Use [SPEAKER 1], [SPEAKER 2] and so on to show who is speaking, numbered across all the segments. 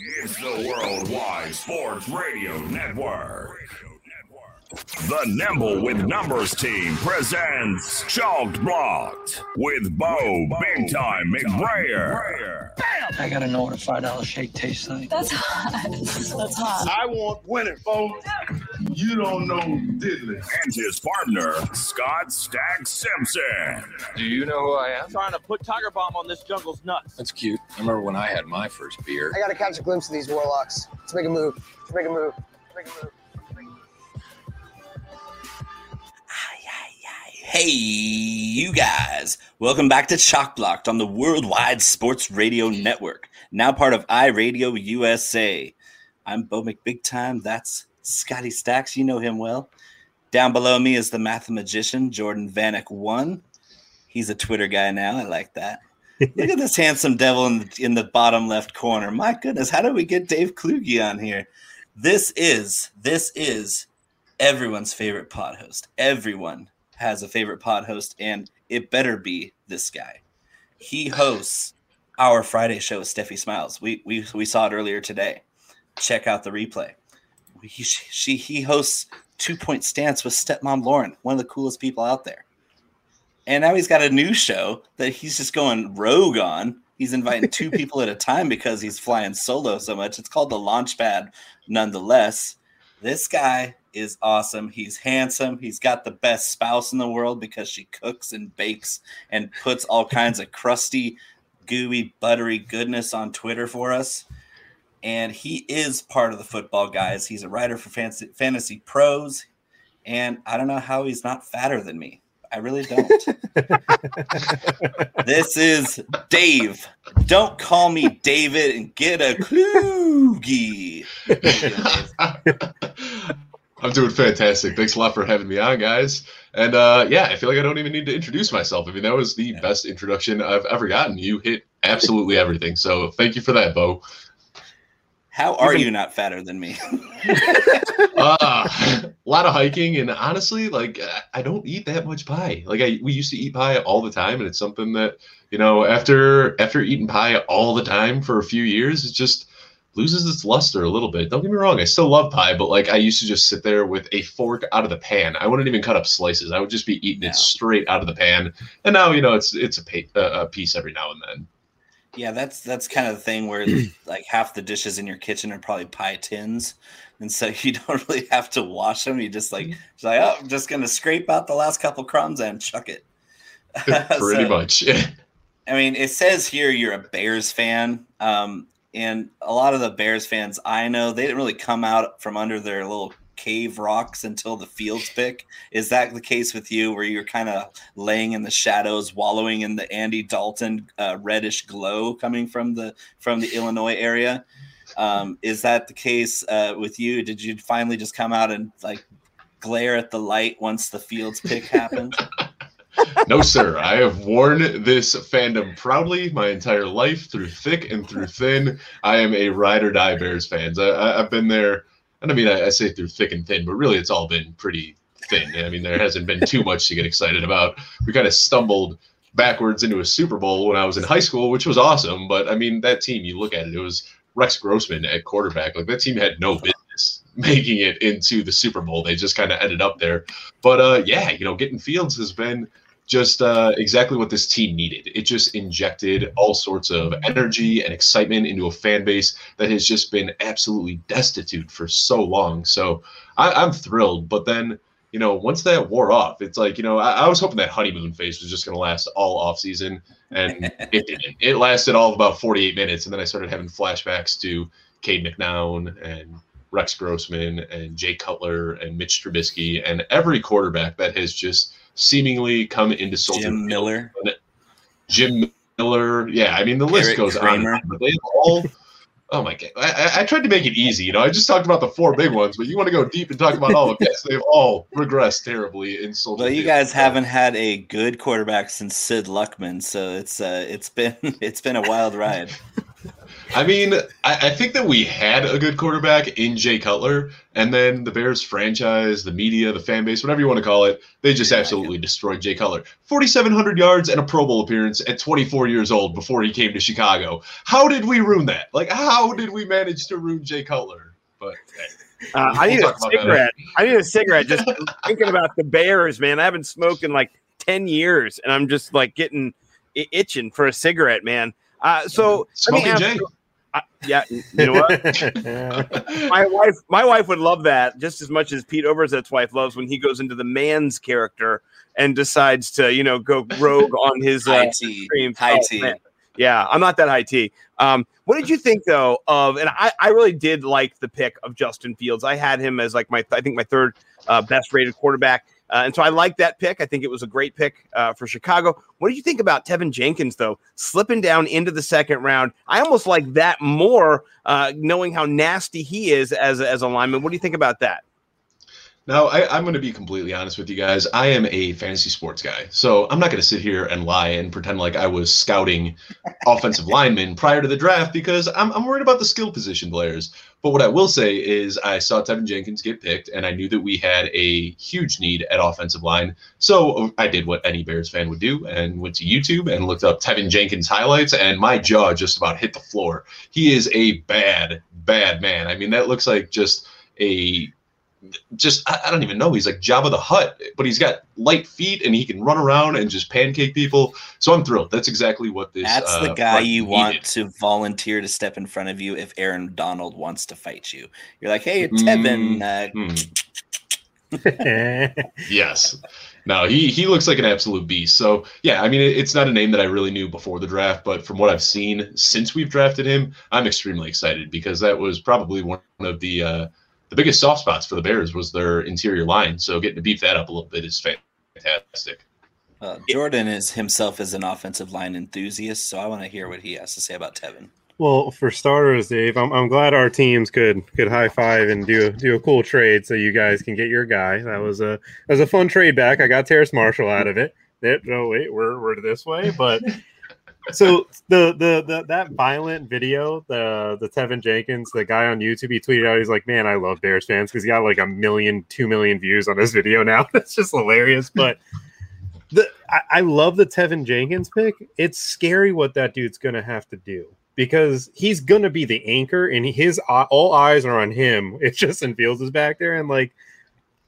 [SPEAKER 1] It's the Worldwide Sports Radio Network. The Nimble with Numbers team presents Chalked Blocked with Bo Big Time McBrayer.
[SPEAKER 2] I gotta know what a five dollar shake tastes like.
[SPEAKER 3] That's hot. That's hot.
[SPEAKER 4] I want winning, folks. You don't know diddly.
[SPEAKER 1] And his partner, Scott Stacks Simpson.
[SPEAKER 5] Do you know who I am?
[SPEAKER 6] I'm trying to put Tiger Bomb on this jungle's nuts.
[SPEAKER 5] That's cute. I remember when I had my first beer.
[SPEAKER 7] I gotta catch a glimpse of these warlocks. Let's make a move. Let's make a move. Let's make a move.
[SPEAKER 8] Hey, you guys. Welcome back to Chalk Blocked on the Worldwide Sports Radio Network, now part of iRadio USA. I'm Bo McBig Time. That's Scotty Stacks. You know him well. Down below me is the mathematician, Jordan Vanek One. He's a Twitter guy now. I like that. Look at this handsome devil in the, in the bottom left corner. My goodness, how did we get Dave Kluge on here? This is this is everyone's favorite pod host. Everyone has a favorite pod host, and it better be this guy. He hosts our Friday show with Steffi Smiles. We we we saw it earlier today. Check out the replay. He she he hosts Two Point Stance with Stepmom Lauren, one of the coolest people out there. And now he's got a new show that he's just going rogue on. He's inviting two people at a time because he's flying solo so much. It's called the Launchpad, nonetheless. This guy is awesome. He's handsome. He's got the best spouse in the world because she cooks and bakes and puts all kinds of crusty, gooey, buttery goodness on Twitter for us. And he is part of the football guys. He's a writer for Fantasy, Fantasy Pros. And I don't know how he's not fatter than me. I really don't. this is Dave. Don't call me David and get a kloogie.
[SPEAKER 9] I'm doing fantastic. Thanks a lot for having me on, guys. And uh, yeah, I feel like I don't even need to introduce myself. I mean, that was the yeah. best introduction I've ever gotten. You hit absolutely everything. So thank you for that, Bo.
[SPEAKER 8] How are you not fatter than me?
[SPEAKER 9] uh, a lot of hiking, and honestly, like I don't eat that much pie. Like I, we used to eat pie all the time, and it's something that you know after after eating pie all the time for a few years, it just loses its luster a little bit. Don't get me wrong, I still love pie, but like I used to just sit there with a fork out of the pan. I wouldn't even cut up slices. I would just be eating it straight out of the pan. And now you know it's it's a, pa- a piece every now and then.
[SPEAKER 8] Yeah, that's that's kind of the thing where like half the dishes in your kitchen are probably pie tins, and so you don't really have to wash them. You just like just like oh, I'm just gonna scrape out the last couple crumbs and chuck it.
[SPEAKER 9] Pretty so, much.
[SPEAKER 8] I mean, it says here you're a Bears fan, um, and a lot of the Bears fans I know they didn't really come out from under their little cave rocks until the fields pick. Is that the case with you, where you're kind of laying in the shadows, wallowing in the Andy Dalton uh, reddish glow coming from the from the Illinois area? Um, is that the case uh, with you? Did you finally just come out and like glare at the light once the fields pick happened?
[SPEAKER 9] no, sir. I have worn this fandom proudly my entire life through thick and through thin. I am a ride or die Bears fans. I, have been there and I mean, I, I, say through thick and thin, but really it's all been pretty thin. I mean, there hasn't been too much to get excited about. We kind of stumbled backwards into a Super Bowl when I was in high school, which was awesome. But I mean, that team, you look at it, it was Rex Grossman at quarterback. Like that team had no business making it into the Super Bowl. They just kind of ended up there. But uh, yeah, you know, getting Fields has been just uh, exactly what this team needed. It just injected all sorts of energy and excitement into a fan base that has just been absolutely destitute for so long. So I, am thrilled. But then, you know, once that wore off, it's like, you know, I, I was hoping that honeymoon phase was just going to last all off season, and it didn't. It lasted all of about 48 minutes, and then I started having flashbacks to Cade McNown and Rex Grossman and Jay Cutler and Mitch Trubisky and every quarterback that has just – seemingly come into Soldier
[SPEAKER 8] Jim Miller.
[SPEAKER 9] Jim Miller. Yeah, I mean the list Eric goes Kramer. on. But they all Oh my god! I, I, tried to make it easy. You know, I just talked about the four big ones, but you want to go deep and talk about all of them. Yes, they've all regressed terribly in Soldier.
[SPEAKER 8] Well, you guys haven't had a good quarterback since Sid Luckman, so it's uh, it's been it's been a wild ride.
[SPEAKER 9] I mean, I, I think that we had a good quarterback in Jay Cutler, and then the Bears franchise, the media, the fan base, whatever you want to call it, they just absolutely destroyed Jay Cutler. 4,700 yards and a Pro Bowl appearance at 24 years old before he came to Chicago. How did we ruin that? Like, how did we manage to ruin Jay Cutler? But hey,
[SPEAKER 10] Uh, I
[SPEAKER 9] We'll
[SPEAKER 10] need a
[SPEAKER 9] talk about that.
[SPEAKER 10] cigarette. I need a cigarette. Just thinking about the Bears, man. I haven't smoked in like ten years, and I'm just like getting itching for a cigarette, man. Uh, so let me
[SPEAKER 9] Smoking
[SPEAKER 10] ask Uh, yeah, you know what? my wife, my wife would love that just as much as Pete Overzet's wife loves when he goes into the man's character and decides to, you know, go rogue on his uh,
[SPEAKER 8] High tea.
[SPEAKER 10] streams.
[SPEAKER 8] High
[SPEAKER 10] Oh,
[SPEAKER 8] tea.
[SPEAKER 10] man. Yeah, I'm not that high T. Um, what did you think though of? And I, I really did like the pick of Justin Fields. I had him as like my, I think my third uh, best rated quarterback, uh, and so I like that pick. I think it was a great pick uh, for Chicago. What do you think about Teven Jenkins though, slipping down into the second round? I almost like that more, uh, knowing how nasty he is as as a lineman. What do you think about that?
[SPEAKER 9] Now, I, I'm going to be completely honest with you guys. I am a fantasy sports guy. So I'm not going to sit here and lie and pretend like I was scouting offensive linemen prior to the draft because I'm, I'm worried about the skill position players. But what I will say is I saw Teven Jenkins get picked, and I knew that we had a huge need at offensive line. So I did what any Bears fan would do and went to YouTube and looked up Teven Jenkins highlights, and my jaw just about hit the floor. He is a bad, bad man. I mean, that looks like just a just I, I don't even know. He's like Jabba the Hutt, but he's got light feet and he can run around and just pancake people. So I'm thrilled. That's exactly what this.
[SPEAKER 8] That's the
[SPEAKER 9] uh,
[SPEAKER 8] guy
[SPEAKER 9] front
[SPEAKER 8] you want to volunteer to step in front of you if Aaron Donald wants to fight you. You're like, hey, Teven, uh,
[SPEAKER 9] Hmm. Yes. No, he he looks like an absolute beast. So yeah, I mean, it, it's not a name that I really knew before the draft, but from what I've seen since we've drafted him, I'm extremely excited because that was probably one of the uh, the biggest soft spots for the Bears was their interior line. So getting to beef that up a little bit is fantastic.
[SPEAKER 8] uh, Jordan is himself as an offensive line enthusiast, so I want to hear what he has to say about Teven.
[SPEAKER 11] Well, for starters, Dave, I'm, I'm glad our teams could could high five and do do a cool trade so you guys can get your guy. That was a that was a fun trade back. I got Terrace Marshall out of it. That, oh wait, we're we're this way, but so the, the the that violent video, the the Teven Jenkins, the guy on YouTube, he tweeted out, he's like, "Man, I love Bears fans because he got like a million, two million views on this video now. That's just hilarious." But the I, I love the Teven Jenkins pick. It's scary what that dude's gonna have to do because he's gonna be the anchor, and his uh, all eyes are on him. If Justin Fields is back there, and like.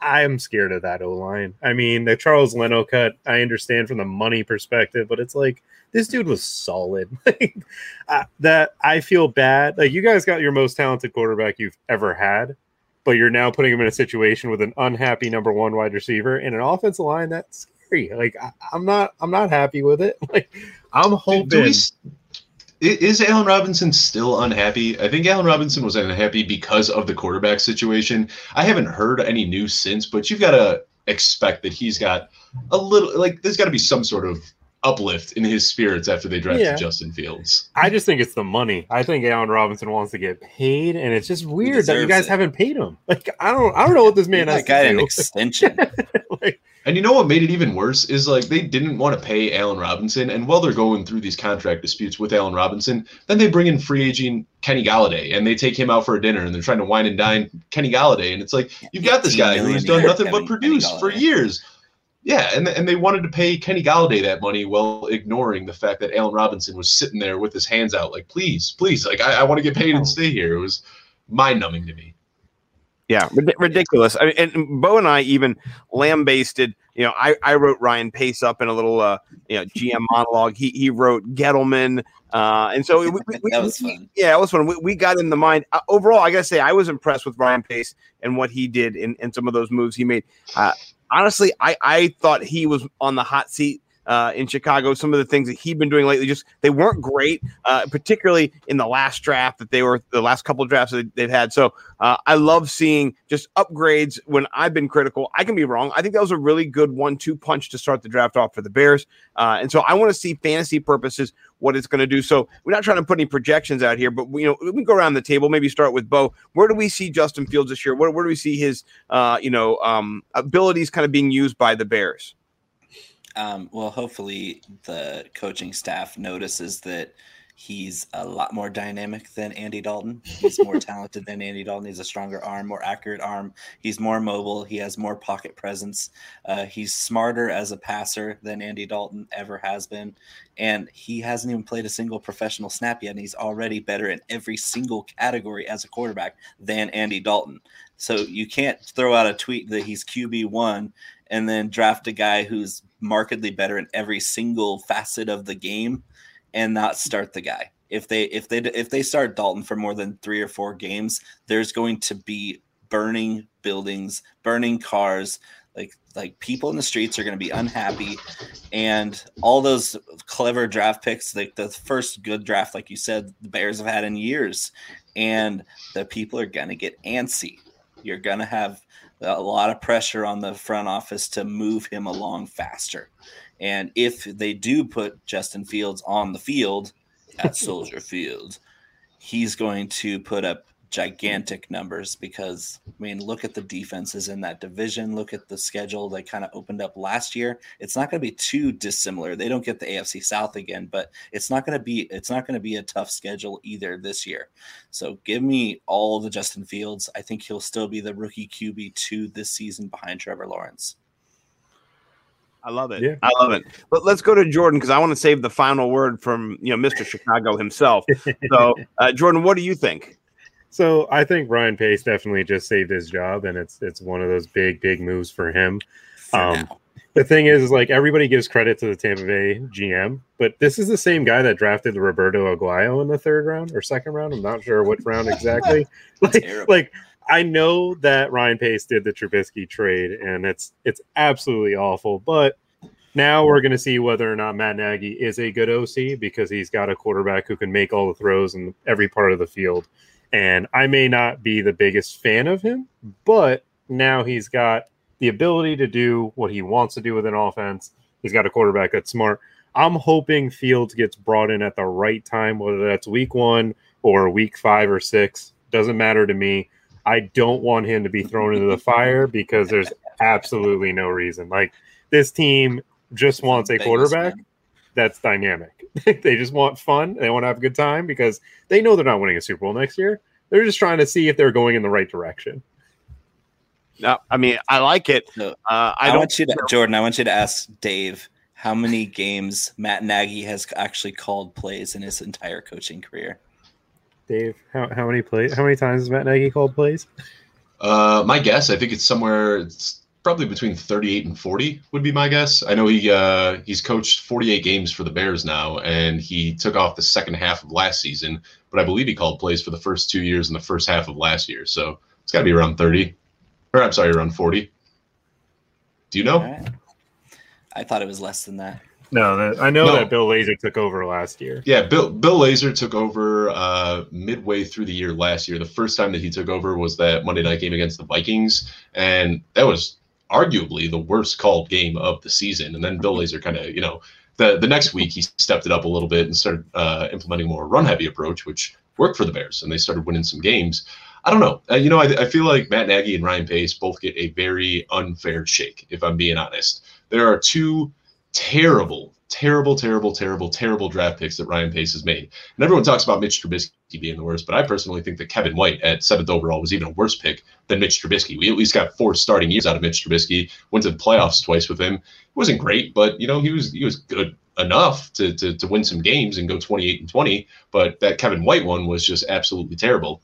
[SPEAKER 11] I'm scared of that O line. I mean, the Charles Leno cut, I understand from the money perspective, but it's like this dude was solid. Like, uh, that I feel bad. Like you guys got your most talented quarterback you've ever had, but you're now putting him in a situation with an unhappy number one wide receiver and an offensive line that's scary. Like I, I'm not, I'm not happy with it. Like I'm hoping.
[SPEAKER 9] do we is Allen Robinson still unhappy? I think Allen Robinson was unhappy because of the quarterback situation. I haven't heard any news since, but you've got to expect that he's got a little like there's got to be some sort of uplift in his spirits after they drafted
[SPEAKER 11] Yeah.
[SPEAKER 9] Justin Fields.
[SPEAKER 11] I just think it's the money. I think Allen Robinson wants to get paid, and it's just weird that you guys
[SPEAKER 8] it.
[SPEAKER 11] haven't paid him. Like I don't, I don't know what this man
[SPEAKER 8] That
[SPEAKER 11] has
[SPEAKER 8] guy
[SPEAKER 11] to
[SPEAKER 8] an extension.
[SPEAKER 11] like,
[SPEAKER 9] And you know what made it even worse is like they didn't want to pay Allen Robinson, and while they're going through these contract disputes with Allen Robinson, then they bring in free agent Kenny Golladay, and they take him out for a dinner, and they're trying to wine and dine Kenny Golladay, and it's like you've got this guy
[SPEAKER 8] 15
[SPEAKER 9] who's done nothing
[SPEAKER 8] Kevin-
[SPEAKER 9] but produce for years. Yeah, and and they wanted to pay Kenny Golladay that money while ignoring the fact that Allen Robinson was sitting there with his hands out, like please, please, like I, I want to get paid and stay here. It was mind numbing to me.
[SPEAKER 10] Yeah, rid- ridiculous. I mean, and Bo and I even lambasted. You know, I, I wrote Ryan Pace up in a little uh, you know GM monologue. He he wrote Gettleman, uh, and so we, we, we,
[SPEAKER 8] That was
[SPEAKER 10] we-
[SPEAKER 8] fun.
[SPEAKER 10] yeah, it was fun. We, we got in the mind. Uh, overall, I gotta say, I was impressed with Ryan Pace and what he did in, in some of those moves he made. Honestly, I I thought he was on the hot seat. Uh, in Chicago, some of the things that he'd been doing lately, just they weren't great, uh, particularly in the last draft that they were the last couple drafts that they've had. So uh, I love seeing just upgrades when I've been critical. I can be wrong. I think that was a really good one-two punch to start the draft off for the Bears, uh, and so I want to see fantasy purposes what it's going to do. So we're not trying to put any projections out here, but we, you know we go around the table. Maybe start with Bo. Where do we see Justin Fields this year? Where, where do we see his uh, you know um, abilities kind of being used by the Bears?
[SPEAKER 8] Um, well, hopefully the coaching staff notices that He's a lot more dynamic than Andy Dalton. He's more talented than Andy Dalton. He's a stronger arm, more accurate arm. He's more mobile. He has more pocket presence. Uh, he's smarter as a passer than Andy Dalton ever has been. And he hasn't even played a single professional snap yet. And he's already better in every single category as a quarterback than Andy Dalton. So you can't throw out a tweet that he's QB1 and then draft a guy who's markedly better in every single facet of the game and not start the guy. If they if they if they start Dalton for more than 3 or 4 games, there's going to be burning buildings, burning cars, like like people in the streets are going to be unhappy and all those clever draft picks like the first good draft like you said the bears have had in years and the people are going to get antsy you're going to have a lot of pressure on the front office to move him along faster. And if they do put Justin Fields on the field at Soldier Field, he's going to put up gigantic numbers because I mean, look at the defenses in that division. Look at the schedule they kind of opened up last year. It's not going to be too dissimilar. They don't get the AFC South again, but it's not going to be it's not going to be a tough schedule either this year. So give me all the Justin Fields. I think he'll still be the rookie QB two this season behind Trevor Lawrence.
[SPEAKER 10] I love it.
[SPEAKER 11] Yeah.
[SPEAKER 10] I love it. But let's go to Jordan because I want to save the final word from you know Mr. Chicago himself. So, uh, Jordan, what do you think?
[SPEAKER 11] So I think Ryan Pace definitely just saved his job, and it's it's one of those big big moves for him.
[SPEAKER 8] For
[SPEAKER 11] Um, the thing is, is like everybody gives credit to the Tampa Bay GM, but this is the same guy that drafted Roberto Aguayo in the third round or second round. I'm not sure which round exactly. like, like I know that Ryan Pace did the Trubisky trade, and it's it's absolutely awful. But now we're going to see whether or not Matt Nagy is a good OC because he's got a quarterback who can make all the throws in every part of the field. And I may not be the biggest fan of him, but now he's got the ability to do what he wants to do with an offense. He's got a quarterback that's smart. I'm hoping Fields gets brought in at the right time, whether that's week one or week five or six. Doesn't matter to me. I don't want him to be thrown into the fire because there's absolutely no reason. Like this team just wants a quarterback. That's dynamic. they just want fun. They want to have a good time because they know they're not winning a Super Bowl next year. They're just trying to see if they're going in the right direction.
[SPEAKER 10] No, I mean I like it.
[SPEAKER 8] So,
[SPEAKER 10] Uh, I,
[SPEAKER 8] I,
[SPEAKER 10] don't.
[SPEAKER 8] want you to, Jordan. I want you to ask Dave how many games Matt Nagy has actually called plays in his entire coaching career.
[SPEAKER 11] Dave, how, how many plays? How many times has Matt Nagy called plays?
[SPEAKER 9] Uh, my guess, I think it's somewhere. It's probably between 38 and 40 would be my guess. I know he uh, he's coached 48 games for the Bears now, and he took off the second half of last season. But I believe he called plays for the first two years and the first half of last year. So it's got to be around 30, or I'm sorry, around 40. Do you know?
[SPEAKER 8] All right. I thought it was less than that.
[SPEAKER 11] No, that, I know
[SPEAKER 9] No.
[SPEAKER 11] that Bill Lazor took over last year.
[SPEAKER 9] Yeah, Bill Bill Lazor took over uh, midway through the year last year. The first time that he took over was that Monday night game against the Vikings, and that was arguably the worst called game of the season. And then Bill Lazor kind of, you know, the the next week he stepped it up a little bit and started uh, implementing a more run heavy approach, which worked for the Bears, and they started winning some games. I don't know. Uh, you know, I, I feel like Matt Nagy and Ryan Pace both get a very unfair shake, if I'm being honest. There are two terrible, terrible, terrible, terrible, terrible draft picks that Ryan Pace has made. And everyone talks about Mitch Trubisky being the worst, but I personally think that Kevin White at seventh overall was even a worse pick than Mitch Trubisky. We at least got four starting years out of Mitch Trubisky. Went to the playoffs twice with him. It wasn't great, but you know he was he was good enough to to, to win some games and go 28 and 20. But that Kevin White one was just absolutely terrible.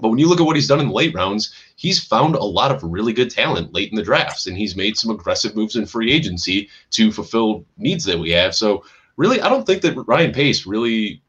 [SPEAKER 9] But when you look at what he's done in the late rounds, he's found a lot of really good talent late in the drafts, and he's made some aggressive moves in free agency to fulfill needs that we have. So, really, I don't think that Ryan Pace really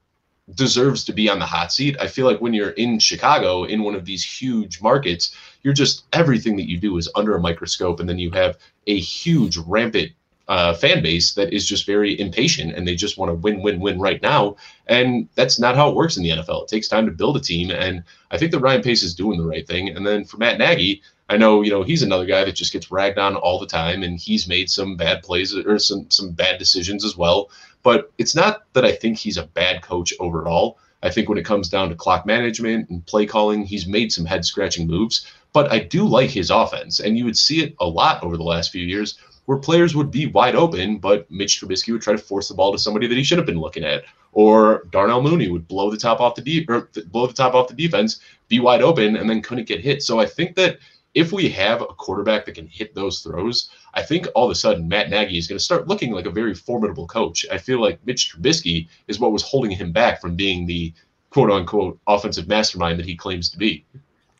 [SPEAKER 9] deserves to be on the hot seat. I feel like when you're in Chicago, in one of these huge markets, you're just everything that you do is under a microscope, and then you have a huge, rampant uh, fan base that is just very impatient and they just want to win, win, win right now. And that's not how it works in the NFL. It takes time to build a team, and I think that Ryan Pace is doing the right thing. And then for Matt Nagy, I know you know he's another guy that just gets ragged on all the time, and he's made some bad plays or some some bad decisions as well. But it's not that I think he's a bad coach overall. I think when it comes down to clock management and play calling, he's made some head scratching moves. But I do like his offense, and you would see it a lot over the last few years where players would be wide open, but Mitch Trubisky would try to force the ball to somebody that he should have been looking at. or Darnell Mooney would blow the top off the deep or blow the top off the defense, be wide open, and then couldn't get hit. So I think that if we have a quarterback that can hit those throws, I think all of a sudden Matt Nagy is going to start looking like a very formidable coach. I feel like Mitch Trubisky is what was holding him back from being the quote unquote offensive mastermind that he claims to be.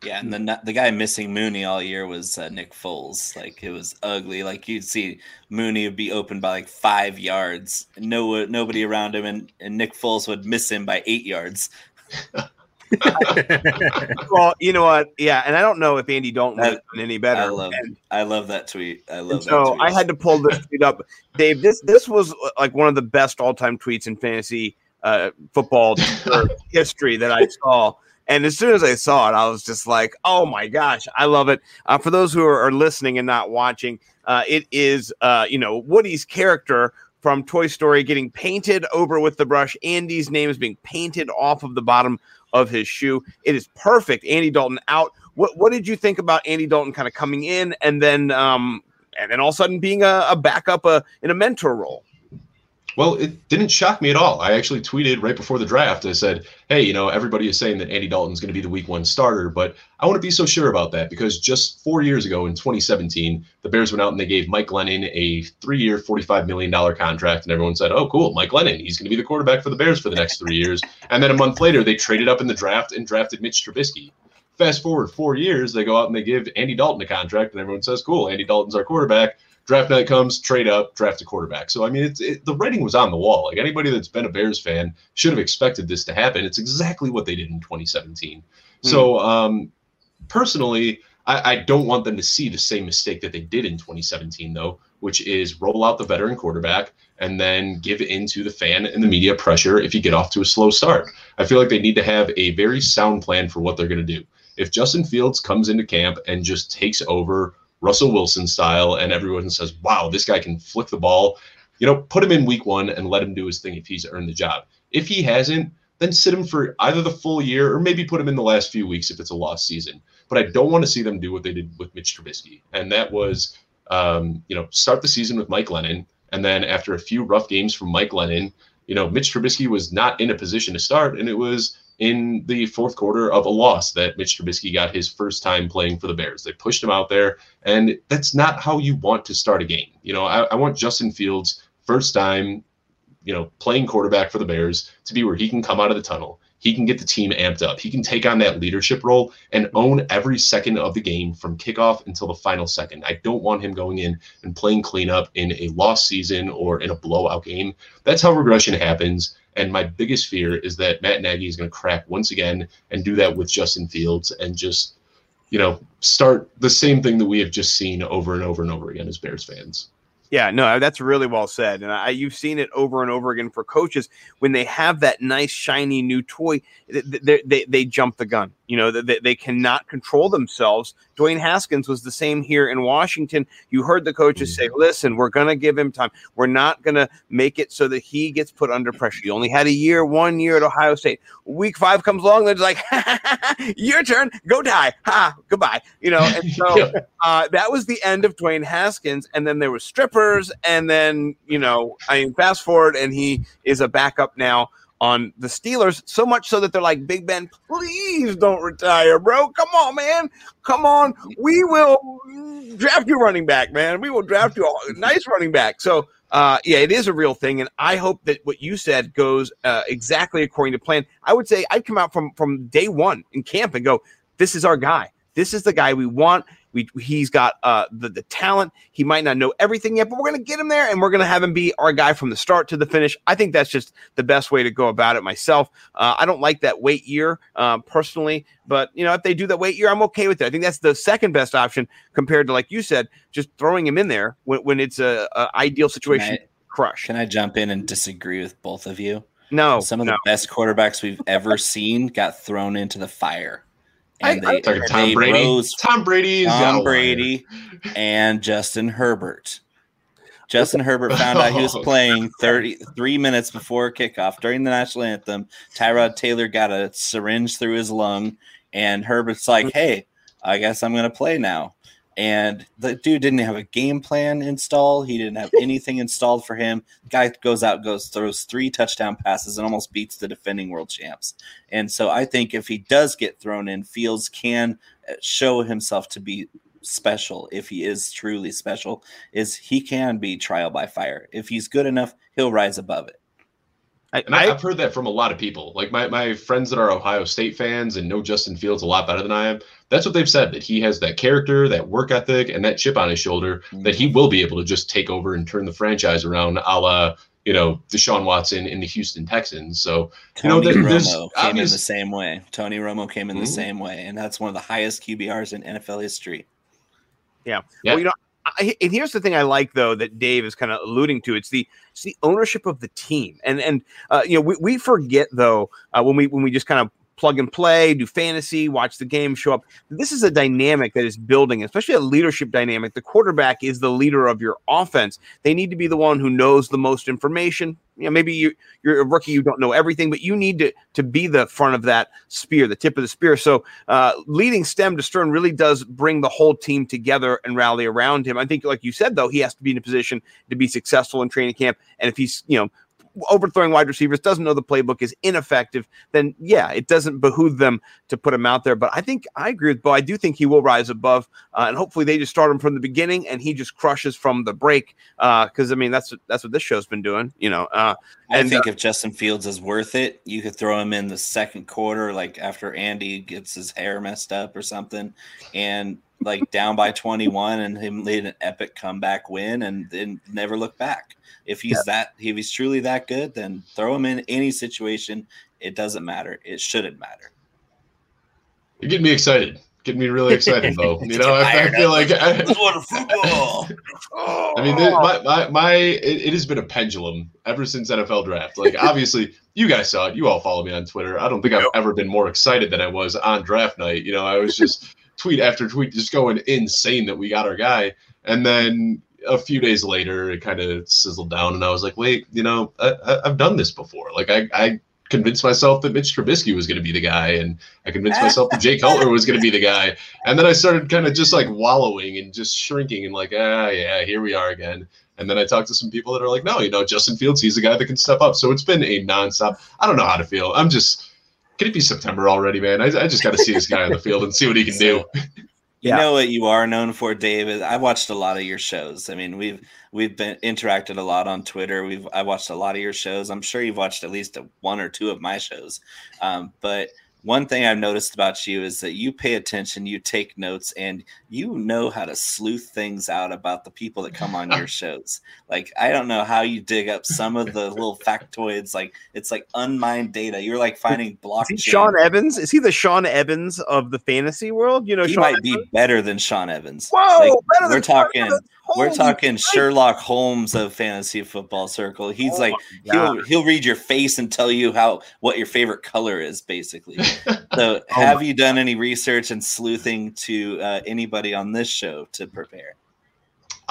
[SPEAKER 8] Yeah, and the the guy missing Mooney all year was uh, Nick Foles. Like it was ugly. Like you'd see Mooney would be open by like five yards, no nobody around him, and, and Nick Foles would miss him by eight yards.
[SPEAKER 10] well, you know what? Yeah, and I don't know if Andy Dalton would have any better.
[SPEAKER 8] I love,
[SPEAKER 10] And-
[SPEAKER 8] I love that tweet. I love that.
[SPEAKER 10] so
[SPEAKER 8] tweet.
[SPEAKER 10] I had to pull this tweet up, Dave. This this was uh, like one of the best all time tweets in fantasy uh, football history that I saw. And as soon as I saw it, I was just like, "Oh my gosh, I love it!" Uh, for those who are, listening and not watching, uh, it is uh, you know Woody's character from Toy Story getting painted over with the brush. Andy's name is being painted off of the bottom of his shoe. It is perfect. Andy Dalton out. What what did you think about Andy Dalton kind of coming in and then um and then all of a sudden being a, a backup uh, in a mentor role?
[SPEAKER 9] Well, it didn't shock me at all. I actually tweeted right before the draft. I said, "Hey, you know, everybody is saying that Andy Dalton's going to be the Week One starter, but I want to be so sure about that because just four years ago in 2017, the Bears went out and they gave Mike Glennon a three-year, 45 million dollar contract, and everyone said, "Oh, cool, Mike Glennon, he's going to be the quarterback for the Bears for the next three years." And then a month later, they traded up in the draft and drafted Mitch Trubisky. Fast forward four years, they go out and they give Andy Dalton a contract, and everyone says, "Cool, Andy Dalton's our quarterback." Draft night comes, trade up, draft a quarterback. So I mean, it's it, the writing was on the wall. Like anybody that's been a Bears fan should have expected this to happen. It's exactly what they did in 2017. So um, personally, I, I don't want them to see the same mistake that they did in 2017, though, which is roll out the veteran quarterback and then give in to the fan and the media pressure if you get off to a slow start. I feel like they need to have a very sound plan for what they're going to do. If Justin Fields comes into camp and just takes over Russell Wilson style and everyone says, wow, this guy can flick the ball, you know, put him in week one and let him do his thing if he's earned the job. If he hasn't, then sit him for either the full year or maybe put him in the last few weeks if it's a lost season. But I don't want to see them do what they did with Mitch Trubisky. And that was, um, you know, start the season with Mike Glennon. And then after a few rough games from Mike Glennon, you know, Mitch Trubisky was not in a position to start. And it was in the fourth quarter of a loss that Mitch Trubisky got his first time playing for the Bears. They pushed him out there. And that's not how you want to start a game. You know, I, I want Justin Fields first time you know, playing quarterback for the Bears to be where he can come out of the tunnel. He can get the team amped up. He can take on that leadership role and own every second of the game from kickoff until the final second. I don't want him going in and playing cleanup in a lost season or in a blowout game. That's how regression happens. And my biggest fear is that Matt Nagy is going to crack once again and do that with Justin Fields and just, you know, start the same thing that we have just seen over and over and over again as Bears fans.
[SPEAKER 10] Yeah, no, that's really well said, and I, you've seen it over and over again for coaches when they have that nice shiny new toy, they they, they jump the gun. You know, they, they cannot control themselves. Dwayne Haskins was the same here in Washington. You heard the coaches say, "Listen, we're going to give him time. We're not going to make it so that he gets put under pressure. He only had a year, one year at Ohio State. Week five comes along, they're like, "Your turn, go die, ha, goodbye." You know, and so uh, that was the end of Dwayne Haskins, and then there were strippers, and then you know, I mean, fast forward, and he is a backup now on the Steelers. So much so that they're like, Big Ben, please don't retire, bro. Come on, man, come on. We will draft you running back, man. We will draft you a nice running back. So. Uh, yeah, it is a real thing, and I hope that what you said goes uh, exactly according to plan. I would say I'd come out from from day one in camp and go, "This is our guy. This is the guy we want. We he's got uh, the the talent. He might not know everything yet, but we're gonna get him there, and we're gonna have him be our guy from the start to the finish. I think that's just the best way to go about it. Myself, uh, I don't like that wait year uh, personally, but you know if they do that wait year, I'm okay with it. I think that's the second best option compared to like you said, just throwing him in there when, when it's a, a ideal situation.
[SPEAKER 8] Can I-
[SPEAKER 10] crush.
[SPEAKER 8] Can I jump in and disagree with both of you?
[SPEAKER 10] No,
[SPEAKER 8] Some of
[SPEAKER 10] no.
[SPEAKER 8] the best quarterbacks we've ever seen got thrown into the fire.
[SPEAKER 10] I-
[SPEAKER 8] And
[SPEAKER 10] I-
[SPEAKER 8] they,
[SPEAKER 9] Talking Tom
[SPEAKER 8] they
[SPEAKER 9] Brady.
[SPEAKER 8] rose
[SPEAKER 9] Tom Brady is
[SPEAKER 8] Tom. Brady and Justin Herbert. Justin Herbert found out he was playing 33 minutes before kickoff during the national anthem. Tyrod Taylor got a syringe through his lung, and Herbert's like, hey, I guess I'm going to play now. And the dude didn't have a game plan installed. He didn't have anything installed for him. Guy goes out, goes throws three touchdown passes, and almost beats the defending world champs. And so I think if he does get thrown in, Fields can uh, show himself to be special. If he is truly special, is he can be trial by fire. If he's good enough, he'll rise above it.
[SPEAKER 9] And I, have heard that from a lot of people. Like my, my friends that are Ohio State fans and know Justin Fields a lot better than I am. That's what they've said that he has that character, that work ethic, and that chip on his shoulder mm-hmm. that he will be able to just take over and turn the franchise around, a la you know Deshaun Watson in the Houston Texans. So
[SPEAKER 8] Tony
[SPEAKER 9] you know,
[SPEAKER 8] there, Romo came obvious... in the same way. Tony Romo came in mm-hmm. the same way, and that's one of the highest QBRs in NFL history.
[SPEAKER 10] Yeah. yeah. Well, you know, I, and here's the thing I like though that Dave is kind of alluding to. It's the it's the ownership of the team, and and uh, you know we, we forget though uh, when we when we just kind of plug and play, do fantasy, watch the game, show up. This is a dynamic that is building, especially a leadership dynamic. The quarterback is the leader of your offense. They need to be the one who knows the most information. You know, maybe you, you're a rookie, you don't know everything, but you need to to be the front of that spear, the tip of the spear. So, uh, leading stem to stern really does bring the whole team together and rally around him. I think, like you said, though, he has to be in a position to be successful in training camp. And if he's, you know, overthrowing wide receivers, doesn't know the playbook, is ineffective, then yeah, it doesn't behoove them to put him out there. But I think I agree with Bo. I do think he will rise above, uh, and hopefully they just start him from the beginning and he just crushes from the break. Because uh, I mean, that's that's what this show's been doing, you know. Uh,
[SPEAKER 8] and, I think uh, if Justin Fields is worth it, you could throw him in the second quarter, like after Andy gets his hair messed up or something, and like down by 21 and him lead an epic comeback win and then never look back. If he's yeah. that if he's truly that good, then throw him in any situation. It doesn't matter. It shouldn't matter.
[SPEAKER 9] You're getting me excited. Getting me really excited, though. You know, I, I, feel like I, football. I mean, my my, my it, it, has been a pendulum ever since NFL draft. Like, obviously, you guys saw it. You all follow me on Twitter. I don't think I've ever been more excited than I was on draft night. You know, I was just tweet after tweet, just going insane that we got our guy, and then a few days later, it kind of sizzled down, and I was like, wait, you know, I, have done this before. Like, I, I convinced myself that Mitch Trubisky was going to be the guy, and I convinced myself that Jay Cutler was going to be the guy, and then I started kind of just like wallowing and just shrinking, and like, ah, yeah, here we are again. And then I talked to some people that are like, no, you know, Justin Fields, he's the guy that can step up. So it's been a nonstop. I don't know how to feel. I'm just, can it be September already, man? I, I just got to see this guy on the field and see what he can do.
[SPEAKER 8] You yeah. know what you are known for, David. I watched a lot of your shows. I mean, we've we've been interacted a lot on Twitter. We've I watched a lot of your shows. I'm sure you've watched at least one or two of my shows. Um, but one thing I've noticed about you is that you pay attention, you take notes, and you know how to sleuth things out about the people that come on your shows. Like I don't know how you dig up some of the little factoids. Like it's like unmined data. You're like finding blockchain.
[SPEAKER 10] Sean Evans is he the Sean Evans of the fantasy world? You know,
[SPEAKER 8] he
[SPEAKER 10] Sean
[SPEAKER 8] might
[SPEAKER 10] Evans?
[SPEAKER 8] be better than Sean Evans.
[SPEAKER 10] Whoa, like,
[SPEAKER 8] we're talking. We're talking Sherlock Holmes of fantasy football circle. He's oh like he'll he'll read your face and tell you how what your favorite color is, basically. so, oh have you done any research and sleuthing to uh, anybody on this show to prepare?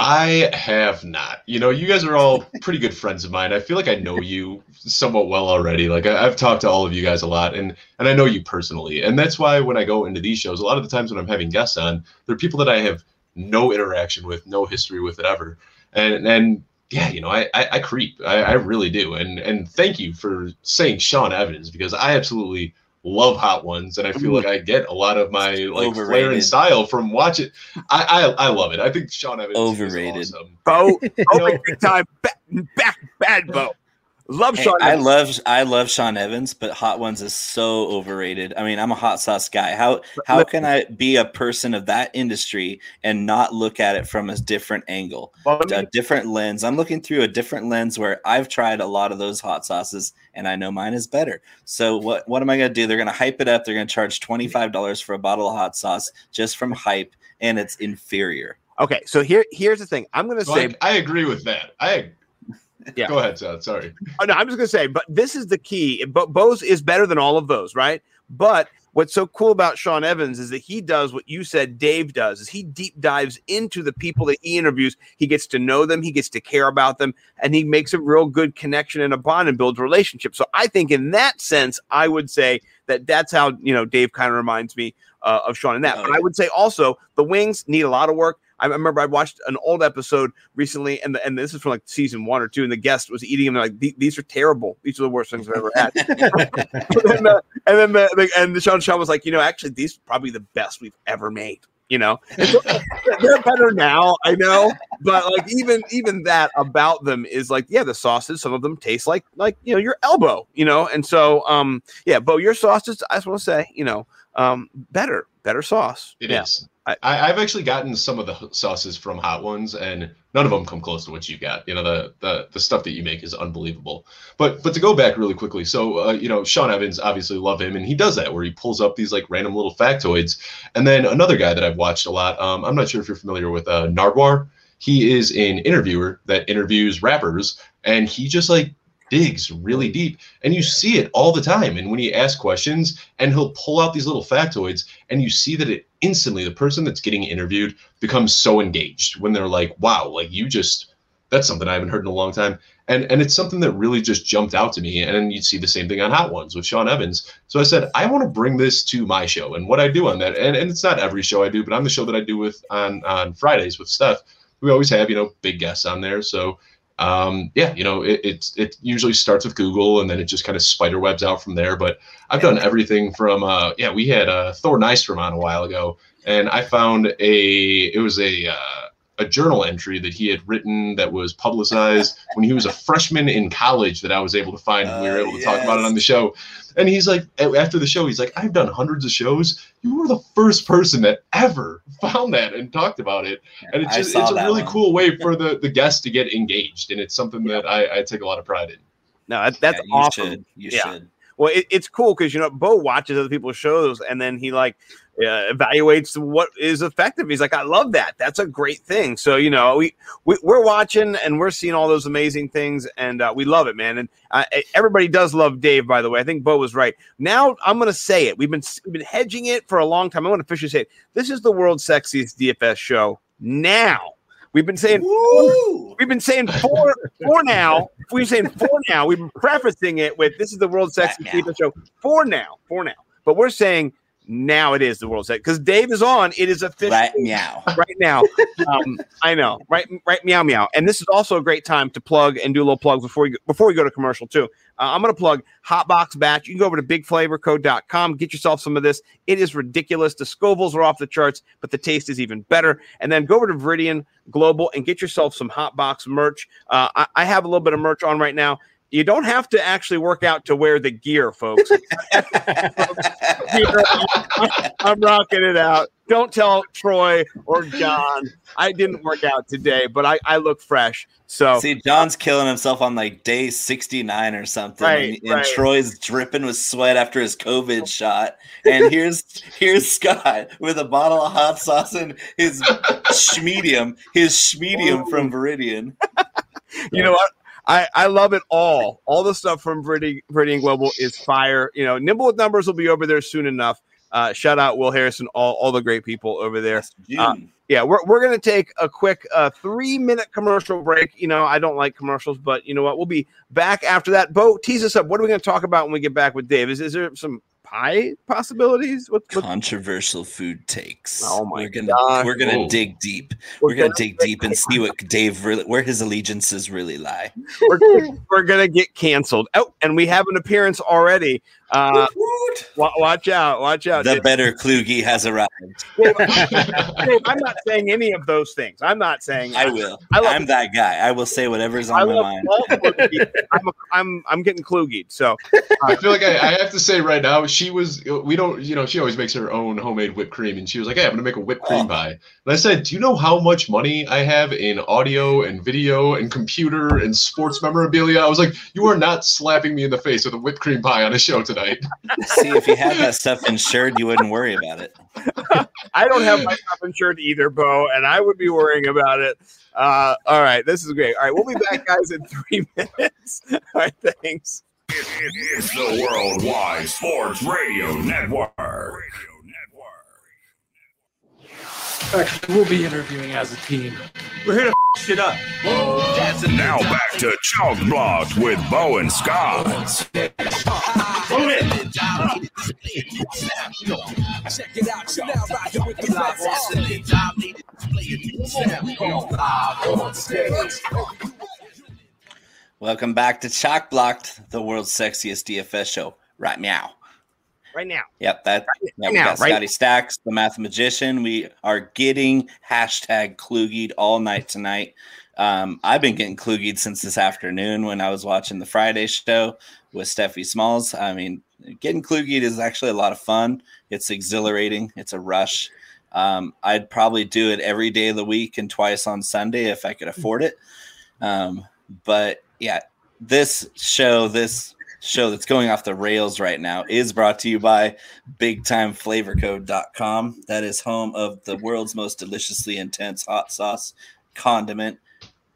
[SPEAKER 9] I have not. You know, you guys are all pretty good friends of mine. I feel like I know you somewhat well already. Like I, have talked to all of you guys a lot, and and I know you personally, and that's why when I go into these shows, a lot of the times when I'm having guests on, they're people that I have no interaction with, no history with it ever. And and yeah, you know, I I, I creep. I, I really do. And and thank you for saying Sean Evans because I absolutely love hot ones and i feel like i get a lot of my like overrated. flair and style from watching i i, I love it i think sean evans
[SPEAKER 8] overrated
[SPEAKER 9] is awesome.
[SPEAKER 10] bo oh, big time back, back bad bo Love hey, Sean.
[SPEAKER 8] I love I love Sean Evans, but Hot Ones is so overrated. I mean, I'm a hot sauce guy. How how can I be a person of that industry and not look at it from a different angle, a different lens? I'm looking through a different lens where I've tried a lot of those hot sauces and I know mine is better. So what what am I going to do? They're going to hype it up. They're going to charge twenty five dollars for a bottle of hot sauce just from hype, and it's inferior.
[SPEAKER 10] Okay, so here here's the thing. I'm going to say
[SPEAKER 9] I, I agree with that. I yeah. Go ahead, Seth. Sorry.
[SPEAKER 10] Oh, no, I'm just gonna say, but this is the key. But Bose is better than all of those, right? But what's so cool about Sean Evans is that he does what you said Dave does is he deep dives into the people that he interviews. He gets to know them, he gets to care about them, and he makes a real good connection and a bond and builds relationships. So I think in that sense, I would say that that's how you know Dave kind of reminds me uh, of Sean in that.
[SPEAKER 8] Oh,
[SPEAKER 10] but
[SPEAKER 8] yeah.
[SPEAKER 10] I would say also the wings need a lot of work. I remember I watched an old episode recently, and the, and this is from like season one or two, and the guest was eating them. They're like, "These are terrible. These are the worst things I've ever had." and then, the, and then the, the and the Sean Sean was like, "You know, actually, these are probably the best we've ever made." You know, so they're better now, I know, but like even even that about them is like, yeah, the sauces. Some of them taste like like you know your elbow, you know, and so um yeah, Bo, your sauces. I just want to say, you know, um better better sauce.
[SPEAKER 9] It
[SPEAKER 10] yeah.
[SPEAKER 9] is. I, I've actually gotten some of the sauces from Hot Ones, and none of them come close to what you got. You know, the the, the stuff that you make is unbelievable. But but to go back really quickly, so uh, you know, Sean Evans obviously love him, and he does that where he pulls up these like random little factoids. And then another guy that I've watched a lot. Um, I'm not sure if you're familiar with uh, Nardwuar. He is an interviewer that interviews rappers, and he just like digs really deep and you see it all the time. And when he asks questions and he'll pull out these little factoids and you see that it instantly the person that's getting interviewed becomes so engaged when they're like wow like you just that's something i haven't heard in a long time. And and it's something that really just jumped out to me and you'd see the same thing on hot ones with sean evans. So i said i want to bring this to my show and what i do on that and, and it's not every show i do but on the show that i do with on on fridays with steph. We always have you know big guests on there. So um, yeah, you know, it, it's it usually starts with Google and then it just kind of spider webs out from there. But I've done everything from uh, yeah, we had uh, Thor Nystrom on a while ago, and I found a it was a uh, a journal entry that he had written that was publicized when he was a freshman in college that I was able to find and we were
[SPEAKER 8] Uh,
[SPEAKER 9] able to talk about it on the show. And he's like, after the show, he's like, I've done hundreds of shows. You were the first person that ever found that and talked about it. And it's just it's a really
[SPEAKER 8] one.
[SPEAKER 9] cool way for the the guests to get engaged, and it's something that I, I take a lot of pride in.
[SPEAKER 10] No, that, that's
[SPEAKER 8] Yeah, you
[SPEAKER 10] awesome.
[SPEAKER 8] should. You
[SPEAKER 10] Yeah.
[SPEAKER 8] should.
[SPEAKER 10] Well, it, it's cool because you know Bo watches other people's shows and then he like uh, evaluates what is effective. He's like, I love that. That's a great thing. So you know, we, we we're watching and we're seeing all those amazing things, and uh, we love it, man. And uh, everybody does love Dave, by the way. I think Bo was right. Now I'm going to say it. We've been we've been hedging it for a long time. I want to officially say it. This is the world's sexiest DFS show. Now we've been saying
[SPEAKER 8] Woo!
[SPEAKER 10] We've been saying for for now. We've been saying for now. We've been prefacing it with this is the world's sexiest
[SPEAKER 8] now.
[SPEAKER 10] Show for now, for now. But we're saying now it is the world's sexiest because Dave is on. It is official
[SPEAKER 8] Right meow.
[SPEAKER 10] right now. Um, I know, right, right, meow, meow. And this is also a great time to plug and do a little plug before you before we go to commercial too. Uh, I'm going to plug Hotbox Batch. You can go over to bigflavorcode.com, get yourself some of this. It is ridiculous. The Scovilles are off the charts, but the taste is even better. And then go over to Viridian Global and get yourself some Hotbox merch. Uh, I, I have a little bit of merch on right now. You don't have to actually work out to wear the gear, folks. I'm rocking it out. Don't tell Troy or John I didn't work out today, but I, I look fresh. So
[SPEAKER 8] See, John's killing himself on like day 69 or something.
[SPEAKER 10] Right,
[SPEAKER 8] and, and
[SPEAKER 10] right.
[SPEAKER 8] Troy's dripping with sweat after his COVID shot. And here's here's Scott with a bottle of hot sauce and his schmedium, his schmedium from Viridian.
[SPEAKER 10] you know what? I, I love it all. All the stuff from Viridian, Viridian Global is fire. You know, Nimble with Numbers will be over there soon enough. Uh, shout out Will Harrison, all, all the great people over there. Uh, yeah, we're, we're going to take a quick uh, three minute commercial break. You know, I don't like commercials, but you know what? We'll be back after that. Bo, tease us up. What are we going to talk about when we get back with Dave? Is, is there some pie possibilities? What, what,
[SPEAKER 8] Controversial food takes.
[SPEAKER 10] Oh my
[SPEAKER 8] we're gonna
[SPEAKER 10] gosh.
[SPEAKER 8] we're gonna
[SPEAKER 9] Whoa.
[SPEAKER 8] dig deep.
[SPEAKER 10] We're
[SPEAKER 8] We're, gonna
[SPEAKER 10] gonna
[SPEAKER 8] dig
[SPEAKER 10] dig
[SPEAKER 8] deep and see what Dave really where his allegiances really lie.
[SPEAKER 10] we're, we're going to get canceled. Oh, and we have an appearance already. Uh, watch out. Watch out.
[SPEAKER 8] the better Kluge has arrived.
[SPEAKER 10] Dave, Dave, I'm not saying any of those things. I'm not saying
[SPEAKER 8] I will.
[SPEAKER 10] I love-
[SPEAKER 8] I'm that guy. I will say whatever's
[SPEAKER 10] I
[SPEAKER 8] on my
[SPEAKER 10] love
[SPEAKER 8] mind.
[SPEAKER 10] all I'm, a, I'm I'm getting Kluge. So
[SPEAKER 9] I feel like I, I have to say right now, she was, we don't, you know, she always makes her own homemade whipped cream. And she was like, hey, I'm going to make a whipped cream
[SPEAKER 8] Oh.
[SPEAKER 9] pie. And I said, do you know how much money I have in audio and video and computer and sports memorabilia? I was like, you are not slapping me in the face with a whipped cream pie on a show tonight.
[SPEAKER 8] See, if you had that stuff insured, you wouldn't worry about it.
[SPEAKER 10] I don't have my stuff insured either, Bo, and I would be worrying about it. Uh, all right, this is great. All right, we'll be back, guys, in three minutes. All right, thanks.
[SPEAKER 1] It, it, it's the Worldwide Sports Radio Network.
[SPEAKER 2] Actually, we'll be interviewing as a team.
[SPEAKER 6] We're here to f- shit up.
[SPEAKER 1] Now back to Chalk Block with Bo and Scott.
[SPEAKER 6] Move it.
[SPEAKER 12] Check it out, y'all. Now rocking with the best.
[SPEAKER 8] Welcome back to Chalk Blocked, the world's sexiest DFS show. Right meow.
[SPEAKER 10] Right now.
[SPEAKER 8] Yep, that yeah, we
[SPEAKER 10] now,
[SPEAKER 8] got
[SPEAKER 10] right-
[SPEAKER 8] Scotty Stacks, the math magician. We are getting hashtag Klugied all night tonight. Um, I've been getting Klugied since this afternoon when I was watching the Friday show with Steffi Smalls. I mean, getting Klugied is actually a lot of fun. It's exhilarating. It's a rush. Um, I'd probably do it every day of the week and twice on Sunday if I could afford it. Um, but yeah, this show, this show that's going off the rails right now is brought to you by bigtimeflavorcode.com. That is home of the world's most deliciously intense hot sauce condiment.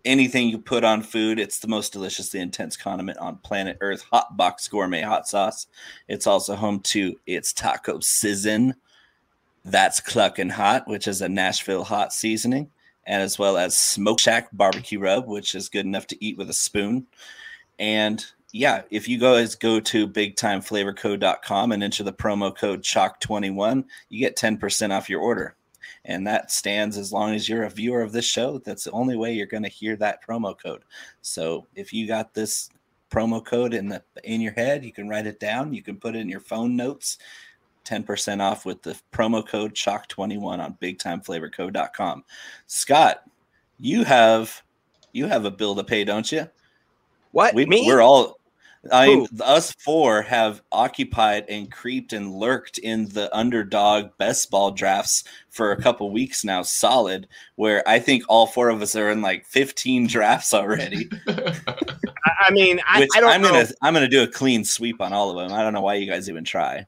[SPEAKER 8] Anything you put on food, it's the most deliciously intense condiment on planet Earth. Hot box gourmet hot sauce. It's also home to its taco sizzin. That's Cluckin' Hot, which is a Nashville hot seasoning, and as well as Smoke Shack barbecue rub, which is good enough to eat with a spoon. And yeah, if you guys go to bigtimeflavorcode.com and enter the promo code CHALK21, you get 10% off your order. And that stands as long as you're a viewer of this show. That's the only way you're going to hear that promo code. So if you got this promo code in the in your head, you can write it down. You can put it in your phone notes. 10% off with the promo code CHALK21 on bigtimeflavorcode.com. Scott, you have you have a bill to pay, don't you?
[SPEAKER 10] What?
[SPEAKER 8] We,
[SPEAKER 10] Me?
[SPEAKER 8] We're all. I mean,
[SPEAKER 10] Who?
[SPEAKER 8] us four have occupied and creeped and lurked in the underdog best ball drafts for a couple weeks now, solid. Where I think all four of us are in like 15 drafts already.
[SPEAKER 10] I, I mean, I,
[SPEAKER 8] which
[SPEAKER 10] I don't
[SPEAKER 8] I'm
[SPEAKER 10] know.
[SPEAKER 8] gonna I'm gonna do a clean sweep on all of them. I don't know why you guys even try.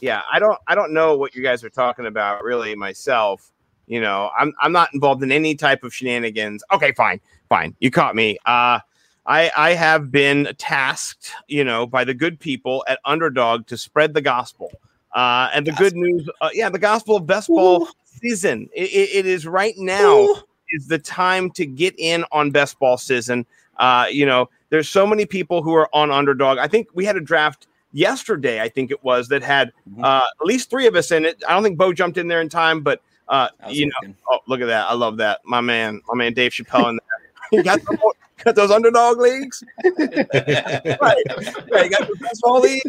[SPEAKER 10] yeah i don't i don't know what you guys are talking about really myself you know i'm i'm not involved in any type of shenanigans okay fine fine you caught me uh i i have been tasked you know by the good people at underdog to spread the gospel uh and the good news uh, yeah the gospel of best ball season it, it- it is right now is the time to get in on best ball season uh you know there's so many people who are on underdog i think we had a draft yesterday i think it was that had
[SPEAKER 8] Mhm.
[SPEAKER 10] uh, at least three of us in it. I don't think Bo jumped in there in time, but uh, you know,
[SPEAKER 8] looking.
[SPEAKER 10] oh look at that! I love that, my man, my man Dave Chappelle in there. you got, more- got those underdog leagues, right? Right, you got the baseball league,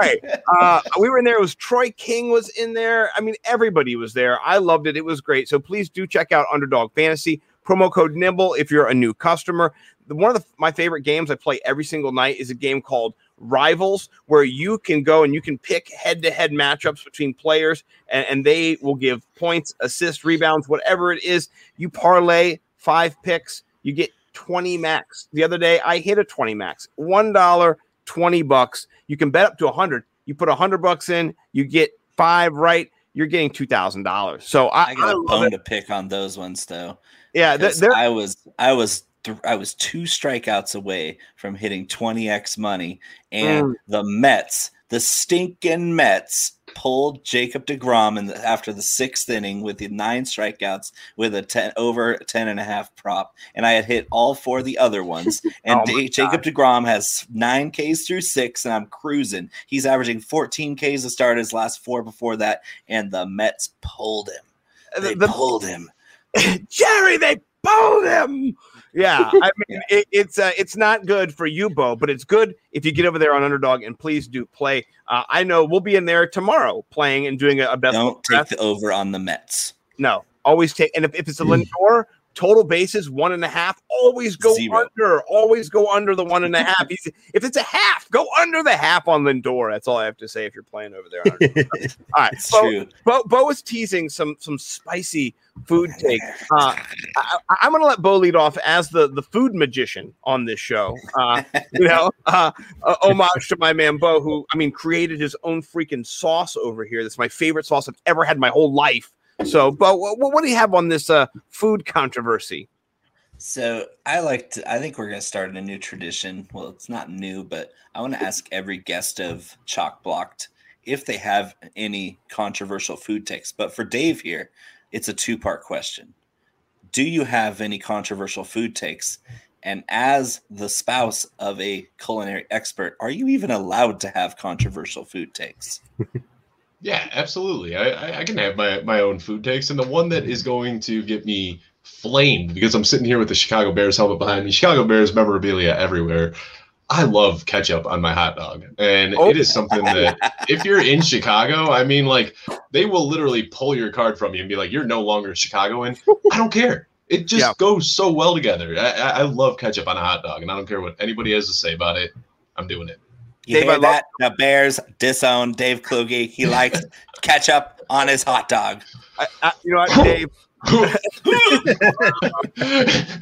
[SPEAKER 10] right? Uh, we were in there. It was Troy King was in there. I mean, everybody was there. I loved it. It was great. So please do check out Underdog Fantasy. Promo code Nimble if you're a new customer. One of the, my favorite games I play every single night is a game called Rivals, where you can go and you can pick head to head matchups between players, and, and they will give points, assists, rebounds, whatever it is. You parlay five picks, you get 20 max. The other day, I hit a 20 max. $1, 20 bucks. You can bet up to a 100. You put a 100 bucks in, you get five right, you're getting $2,000. So I,
[SPEAKER 8] I got
[SPEAKER 10] I
[SPEAKER 8] a bone
[SPEAKER 10] it.
[SPEAKER 8] to pick on those ones though.
[SPEAKER 10] Yeah, they're
[SPEAKER 8] I was I was th- I was two strikeouts away from hitting 20x money, and
[SPEAKER 10] Mm.
[SPEAKER 8] the Mets, the stinking Mets, pulled Jacob Degrom in the, after the sixth inning with the nine strikeouts with a 10 over 10 and a half prop, and I had hit all four of the other ones. And
[SPEAKER 10] Oh
[SPEAKER 8] Jacob Degrom has nine Ks through six, and I'm cruising. He's averaging 14 Ks to start his last four before that, and the Mets pulled him. Uh, they
[SPEAKER 10] the-
[SPEAKER 8] pulled him.
[SPEAKER 10] Jerry, they pulled him. Yeah, I mean it, it's uh, it's not good for you, Bo, but it's good if you get over there on Underdog and please do play. Uh, I know we'll be in there tomorrow playing and doing a, a best.
[SPEAKER 8] Don't take the over on the Mets.
[SPEAKER 10] No, always take. And if, if it's a Lindor, total bases one and a half, always go
[SPEAKER 8] Zero.
[SPEAKER 10] under. Always go under the one and a half. If it's a half, go under the half on Lindor. That's all I have to say if you're playing over there. all right, Bo. Bo, Bo is teasing some some spicy food take. Uh, I, I'm going to let Bo lead off as the the food magician on this show. Uh, you know, uh, uh, homage to my man Bo, who I mean created his own freaking sauce over here. That's my favorite sauce I've ever had in my whole life. So, but what, what do you have on this uh, food controversy?
[SPEAKER 8] So I like to. I think we're going to start a new tradition. Well, it's not new, but I want to ask every guest of Chalk Blocked if they have any controversial food takes. But for Dave here, it's a two part question. Do you have any controversial food takes? And as the spouse of a culinary expert, are you even allowed to have controversial food takes?
[SPEAKER 9] Yeah, absolutely. I, I, I can have my, my own food takes, and the one that is going to get me flamed because I'm sitting here with the Chicago Bears helmet behind me. Chicago Bears memorabilia everywhere. I love ketchup on my hot dog, and
[SPEAKER 10] Oh.
[SPEAKER 9] it is something that if you're in Chicago, I mean, like they will literally pull your card from you and be like, "You're no longer a Chicagoan." I don't care. It just
[SPEAKER 10] Yeah.
[SPEAKER 9] goes so well together. I, I love ketchup on a hot dog, and I don't care what anybody has to say about it. I'm doing it.
[SPEAKER 8] You
[SPEAKER 10] Dave, I
[SPEAKER 8] hear
[SPEAKER 10] love-
[SPEAKER 8] that? The Bears disown Dave Kluge. He likes ketchup on his hot dog.
[SPEAKER 10] I, I, you know what, Dave?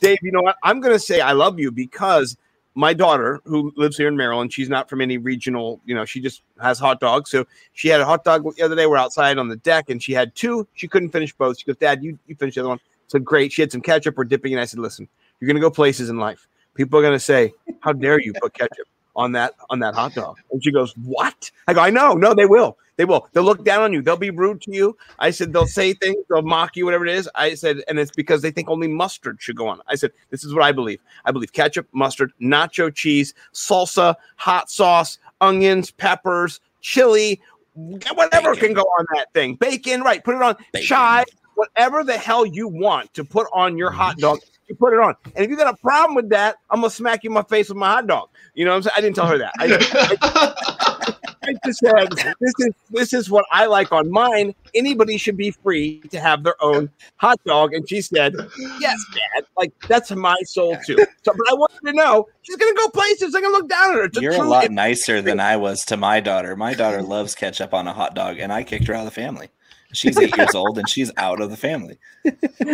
[SPEAKER 10] Dave, you know what? I'm going to say I love you because my daughter, who lives here in Maryland, she's not from any regional, you know, she just has hot dogs. So she had a hot dog the other day. We're outside on the deck and she had two. She couldn't finish both. She goes, Dad, you, you finish the other one. I said, Great. She had some ketchup or dipping. And I said, Listen, you're going to go places in life. People are going to say, How dare you put ketchup on that on that hot dog? And she goes, What? I go, I know. No, they will. They will. They'll look down on you. They'll be rude to you. I said they'll say things. They'll mock you. Whatever it is. I said, and it's because they think only mustard should go on. I said, this is what I believe. I believe ketchup, mustard, nacho cheese, salsa, hot sauce, onions, peppers, chili, whatever
[SPEAKER 8] Bacon.
[SPEAKER 10] can go on that thing. Bacon, right? Put it on
[SPEAKER 8] Bacon.
[SPEAKER 10] chive, whatever the hell you want to put on your mm-hmm. hot dog. You put it on, and if you got a problem with that, I'm gonna smack you in my face with my hot dog. You know what I'm saying? I didn't tell her that. I, I just said this is this is what I like on mine. Anybody should be free to have their own hot dog. And she said, Yes, Dad. Like that's my soul too. So but I wanted to know she's gonna go places, they're gonna look down at her. It's
[SPEAKER 8] You're a
[SPEAKER 10] true-
[SPEAKER 8] lot nicer than I was to my daughter. My daughter loves ketchup on a hot dog, and I kicked her out of the family. She's eight years old and she's out of the family.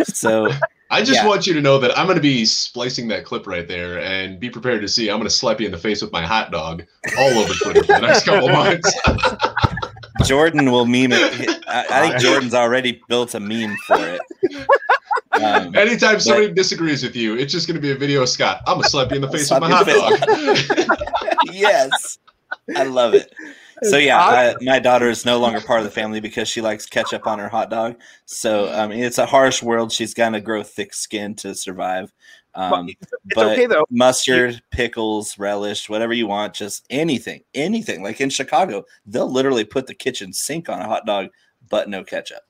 [SPEAKER 8] So
[SPEAKER 9] I just
[SPEAKER 8] Yeah.
[SPEAKER 9] want you to know that I'm going to be splicing that clip right there and be prepared to see. I'm going to slap you in the face with my hot dog all over Twitter for the next couple months.
[SPEAKER 8] Jordan will meme it. I, I think Jordan's already built a meme for it. Um,
[SPEAKER 9] Anytime somebody disagrees with you, it's just going to be a video of Scott. I'm going to slap you in the face with my hot dog.
[SPEAKER 8] yes, I love it. So yeah, I, my daughter is no longer part of the family because she likes ketchup on her hot dog. So I mean, it's a harsh world. She's gonna grow thick skin to survive. Um,
[SPEAKER 10] it's
[SPEAKER 8] but
[SPEAKER 10] okay though.
[SPEAKER 8] mustard, pickles, relish, whatever you want, just anything, anything. Like in Chicago, they'll literally put the kitchen sink on a hot dog, but no ketchup.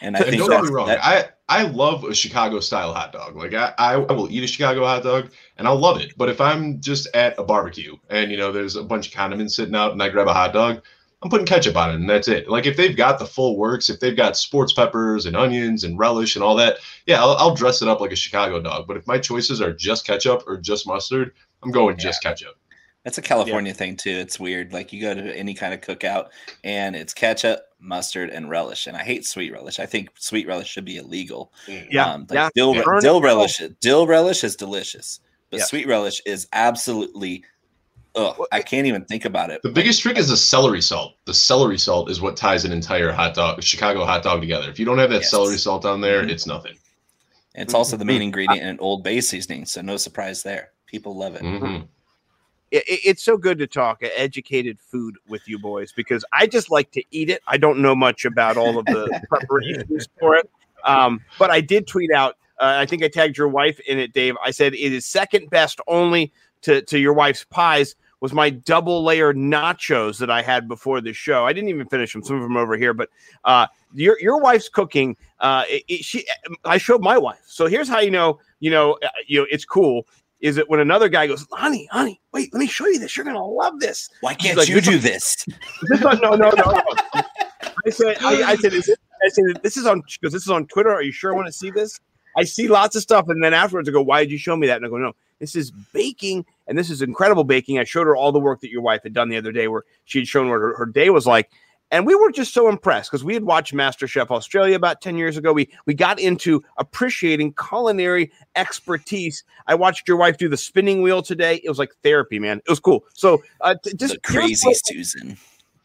[SPEAKER 8] And I
[SPEAKER 9] And
[SPEAKER 8] think
[SPEAKER 9] don't get me wrong.
[SPEAKER 8] that-
[SPEAKER 9] I, I love a Chicago style hot dog. Like I, I, will eat a Chicago hot dog and I'll love it. But if I'm just at a barbecue and you know there's a bunch of condiments sitting out and I grab a hot dog, I'm putting ketchup on it and that's it. Like if they've got the full works, if they've got sports peppers and onions and relish and all that, yeah, I'll, I'll dress it up like a Chicago dog. But if my choices are just ketchup or just mustard, I'm going just ketchup.
[SPEAKER 8] That's a California thing too. It's weird. Like you go to any kind of cookout and it's ketchup, mustard, and relish. And I hate sweet relish. I think sweet relish should be illegal.
[SPEAKER 10] Yeah,
[SPEAKER 8] Um, like
[SPEAKER 10] yeah.
[SPEAKER 8] dill,
[SPEAKER 10] Yeah.
[SPEAKER 8] Dill relish. Dill relish is delicious, but
[SPEAKER 10] Yeah.
[SPEAKER 8] sweet relish is absolutely. Ugh, I can't even think about it.
[SPEAKER 9] The biggest trick is the celery salt. The celery salt is what ties an entire hot dog, Chicago hot dog together. If you don't have that
[SPEAKER 8] Yes.
[SPEAKER 9] celery salt on there,
[SPEAKER 8] Mhm.
[SPEAKER 9] it's nothing.
[SPEAKER 8] It's also the main ingredient in Old Bay seasoning, so no surprise there. People love it.
[SPEAKER 9] Mhm.
[SPEAKER 10] It, it- it's so good to talk educated food with you boys because I just like to eat it. I don't know much about all of the preparations for it, um, but I did tweet out. Uh, I think I tagged your wife in it, Dave. I said it is second best only to to your wife's pies. Was my double layer nachos that I had before the show? I didn't even finish them. Some of them over here, but uh, your your wife's cooking. Uh, it, it- she, I showed my wife. So here's how you know, you know, uh, you know, it's cool is it when another guy goes, honey, honey, wait, let me show you this. You're gonna love this.
[SPEAKER 8] Why can't
[SPEAKER 10] like,
[SPEAKER 8] you
[SPEAKER 10] "This
[SPEAKER 8] do
[SPEAKER 10] is-
[SPEAKER 8] this?
[SPEAKER 10] This on, no, no, no, no. I said, I, I said, is this, I said, this is on because this is on Twitter. Are you sure I want to see this? I see lots of stuff, and then afterwards I go, why did you show me that? And I go, no, this is baking, and this is incredible baking. I showed her all the work that your wife had done the other day, where she had shown what her, her day was like. And we were just so impressed because we had watched MasterChef Australia about 10 years ago. We we got into appreciating culinary expertise. I watched your wife do the spinning wheel today. It was like therapy, man. It was cool. So uh, t- just
[SPEAKER 8] the crazy Susan.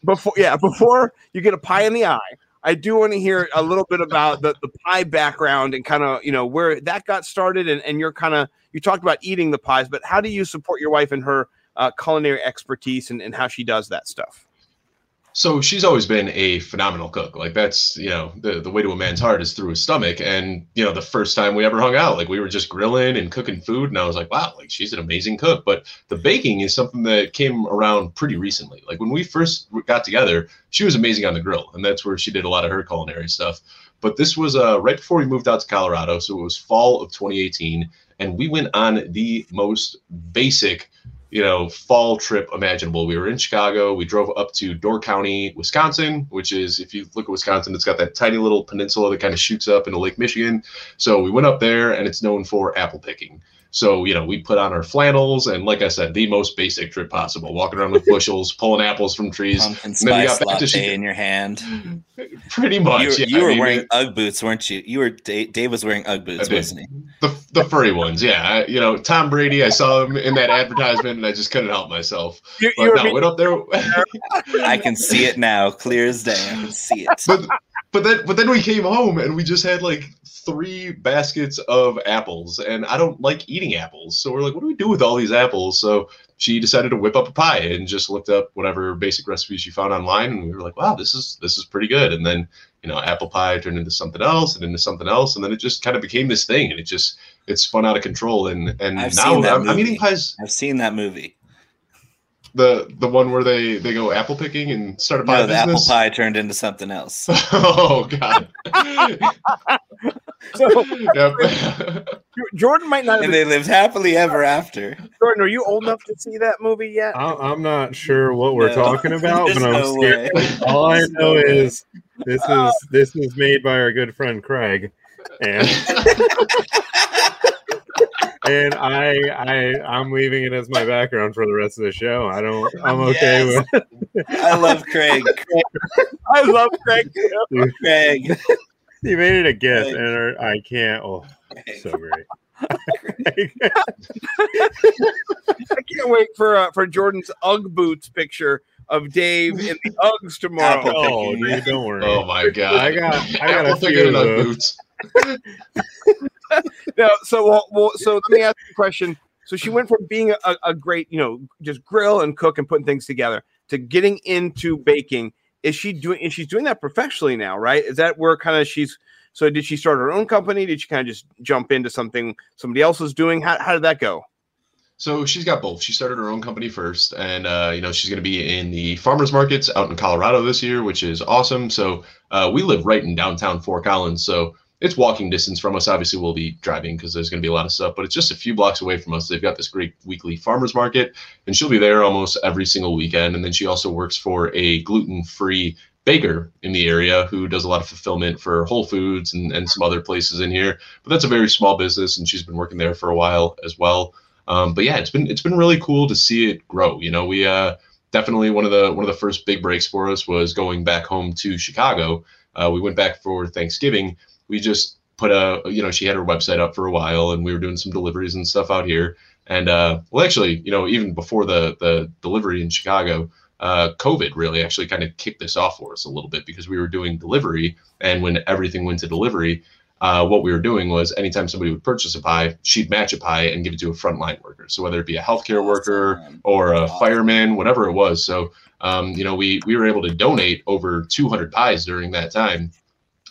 [SPEAKER 10] before yeah before you get a pie in the eye i do want to hear a little bit about the, the pie background and kind of you know where that got started and, and you're kind of you talked about eating the pies but how do you support your wife and her uh, culinary expertise and, and how she does that stuff
[SPEAKER 9] So she's always been a phenomenal cook. Like that's you know the the way to a man's heart is through his stomach. And you know the first time we ever hung out, like we were just grilling and cooking food, and I was like, wow, like she's an amazing cook. But the baking is something that came around pretty recently. Like when we first got together, she was amazing on the grill, and that's where she did a lot of her culinary stuff. But this was uh, right before we moved out to Colorado, so it was fall of 2018, and we went on the most basic you know, fall trip imaginable. We were in Chicago. We drove up to Door County, Wisconsin, which is, if you look at Wisconsin, it's got that tiny little peninsula that kind of shoots up into Lake Michigan. So we went up there, and it's known for apple picking. So, you know, we put on our flannels and, like I said, the most basic trip possible, walking around with bushels, pulling apples from trees.
[SPEAKER 8] Pumpkin
[SPEAKER 9] and then we
[SPEAKER 8] spice latte in your hand.
[SPEAKER 9] pretty much.
[SPEAKER 8] You, were-
[SPEAKER 9] yeah,
[SPEAKER 8] you
[SPEAKER 9] I
[SPEAKER 8] were
[SPEAKER 9] mean,
[SPEAKER 8] wearing UGG boots, weren't you? You were Dave, Dave was wearing UGG boots, wasn't he?
[SPEAKER 9] The, the furry ones. Yeah. I, you know, Tom Brady, I saw him in that advertisement and I just couldn't help myself.
[SPEAKER 10] You,
[SPEAKER 9] But
[SPEAKER 10] you were
[SPEAKER 9] no, went up there.
[SPEAKER 8] I can see it now, clear as day. I can see it.
[SPEAKER 9] but but then but then we came home and we just had like three baskets of apples and i don't like eating apples so we're like what do we do with all these apples so she decided to whip up a pie and just looked up whatever basic recipes she found online and we were like wow this is this is pretty good and then you know apple pie turned into something else and into something else and then it just kind of became this thing and it just it spun out of control and and
[SPEAKER 8] I've
[SPEAKER 9] now I'm, I'm eating pies
[SPEAKER 8] I've seen that movie.
[SPEAKER 9] The the one where they they go apple picking and start a pie
[SPEAKER 8] No, the apple pie turned into something else.
[SPEAKER 9] oh god
[SPEAKER 10] So
[SPEAKER 9] yep.
[SPEAKER 10] Jordan might not
[SPEAKER 8] And
[SPEAKER 10] been,
[SPEAKER 8] they lived happily ever after.
[SPEAKER 10] Jordan, are you old enough to see that movie yet?
[SPEAKER 11] I- I'm not sure what we're
[SPEAKER 8] No.
[SPEAKER 11] talking about,
[SPEAKER 8] There's
[SPEAKER 11] but I'm
[SPEAKER 8] no
[SPEAKER 11] scared.
[SPEAKER 8] way.
[SPEAKER 11] All I know is this is this is made by our good friend Craig, and and I I I'm leaving it as my background for the rest of the show. I don't. I'm okay
[SPEAKER 8] Yes.
[SPEAKER 11] with.
[SPEAKER 8] I love Craig. Craig.
[SPEAKER 10] I love Craig.
[SPEAKER 8] Craig.
[SPEAKER 11] You made it a gift,
[SPEAKER 8] Craig.
[SPEAKER 11] and I can't. Oh, so great.
[SPEAKER 10] I can't wait for uh, for Jordan's UGG boots picture of Dave in the Uggs tomorrow.
[SPEAKER 8] Apple
[SPEAKER 11] oh,
[SPEAKER 8] picking.
[SPEAKER 11] dude, don't worry.
[SPEAKER 9] oh my god
[SPEAKER 11] I got I got a
[SPEAKER 9] apple picking
[SPEAKER 11] few
[SPEAKER 9] and
[SPEAKER 11] of
[SPEAKER 9] Ugg
[SPEAKER 11] those.
[SPEAKER 10] No, so so let me ask you a question. So she went from being a, a great, you know, just grill and cook and putting things together to getting into baking. Is she doing? And she's doing that professionally now, right? Is that where kind of she's? So did she start her own company? Did she kind of just jump into something somebody else was doing? How, how did that go?
[SPEAKER 9] So she's got both. She started her own company first, and uh, you know she's going to be in the farmers markets out in Colorado this year, which is awesome. So uh, we live right in downtown Fort Collins, so it's walking distance from us. Obviously, we'll be driving because there's going to be a lot of stuff, but it's just a few blocks away from us. They've got this great weekly farmers market, and she'll be there almost every single weekend. And then she also works for a gluten-free baker in the area who does a lot of fulfillment for Whole Foods and, and some other places in here. But that's a very small business, and she's been working there for a while as well. Um, but yeah, it's been it's been really cool to see it grow. You know, we uh, definitely one of the one of the first big breaks for us was going back home to Chicago. Uh, we went back for Thanksgiving. We just put a you know she had her website up for a while, and we were doing some deliveries and stuff out here. And uh, well, actually, you know, even before the the delivery in Chicago, uh, COVID really actually kind of kicked this off for us a little bit because we were doing delivery, and when everything went to delivery, uh, what we were doing was anytime somebody would purchase a pie, she'd match a pie and give it to a frontline worker. So whether it be a healthcare worker or a fireman, whatever it was. So um, you know, we we were able to donate over 200 pies during that time,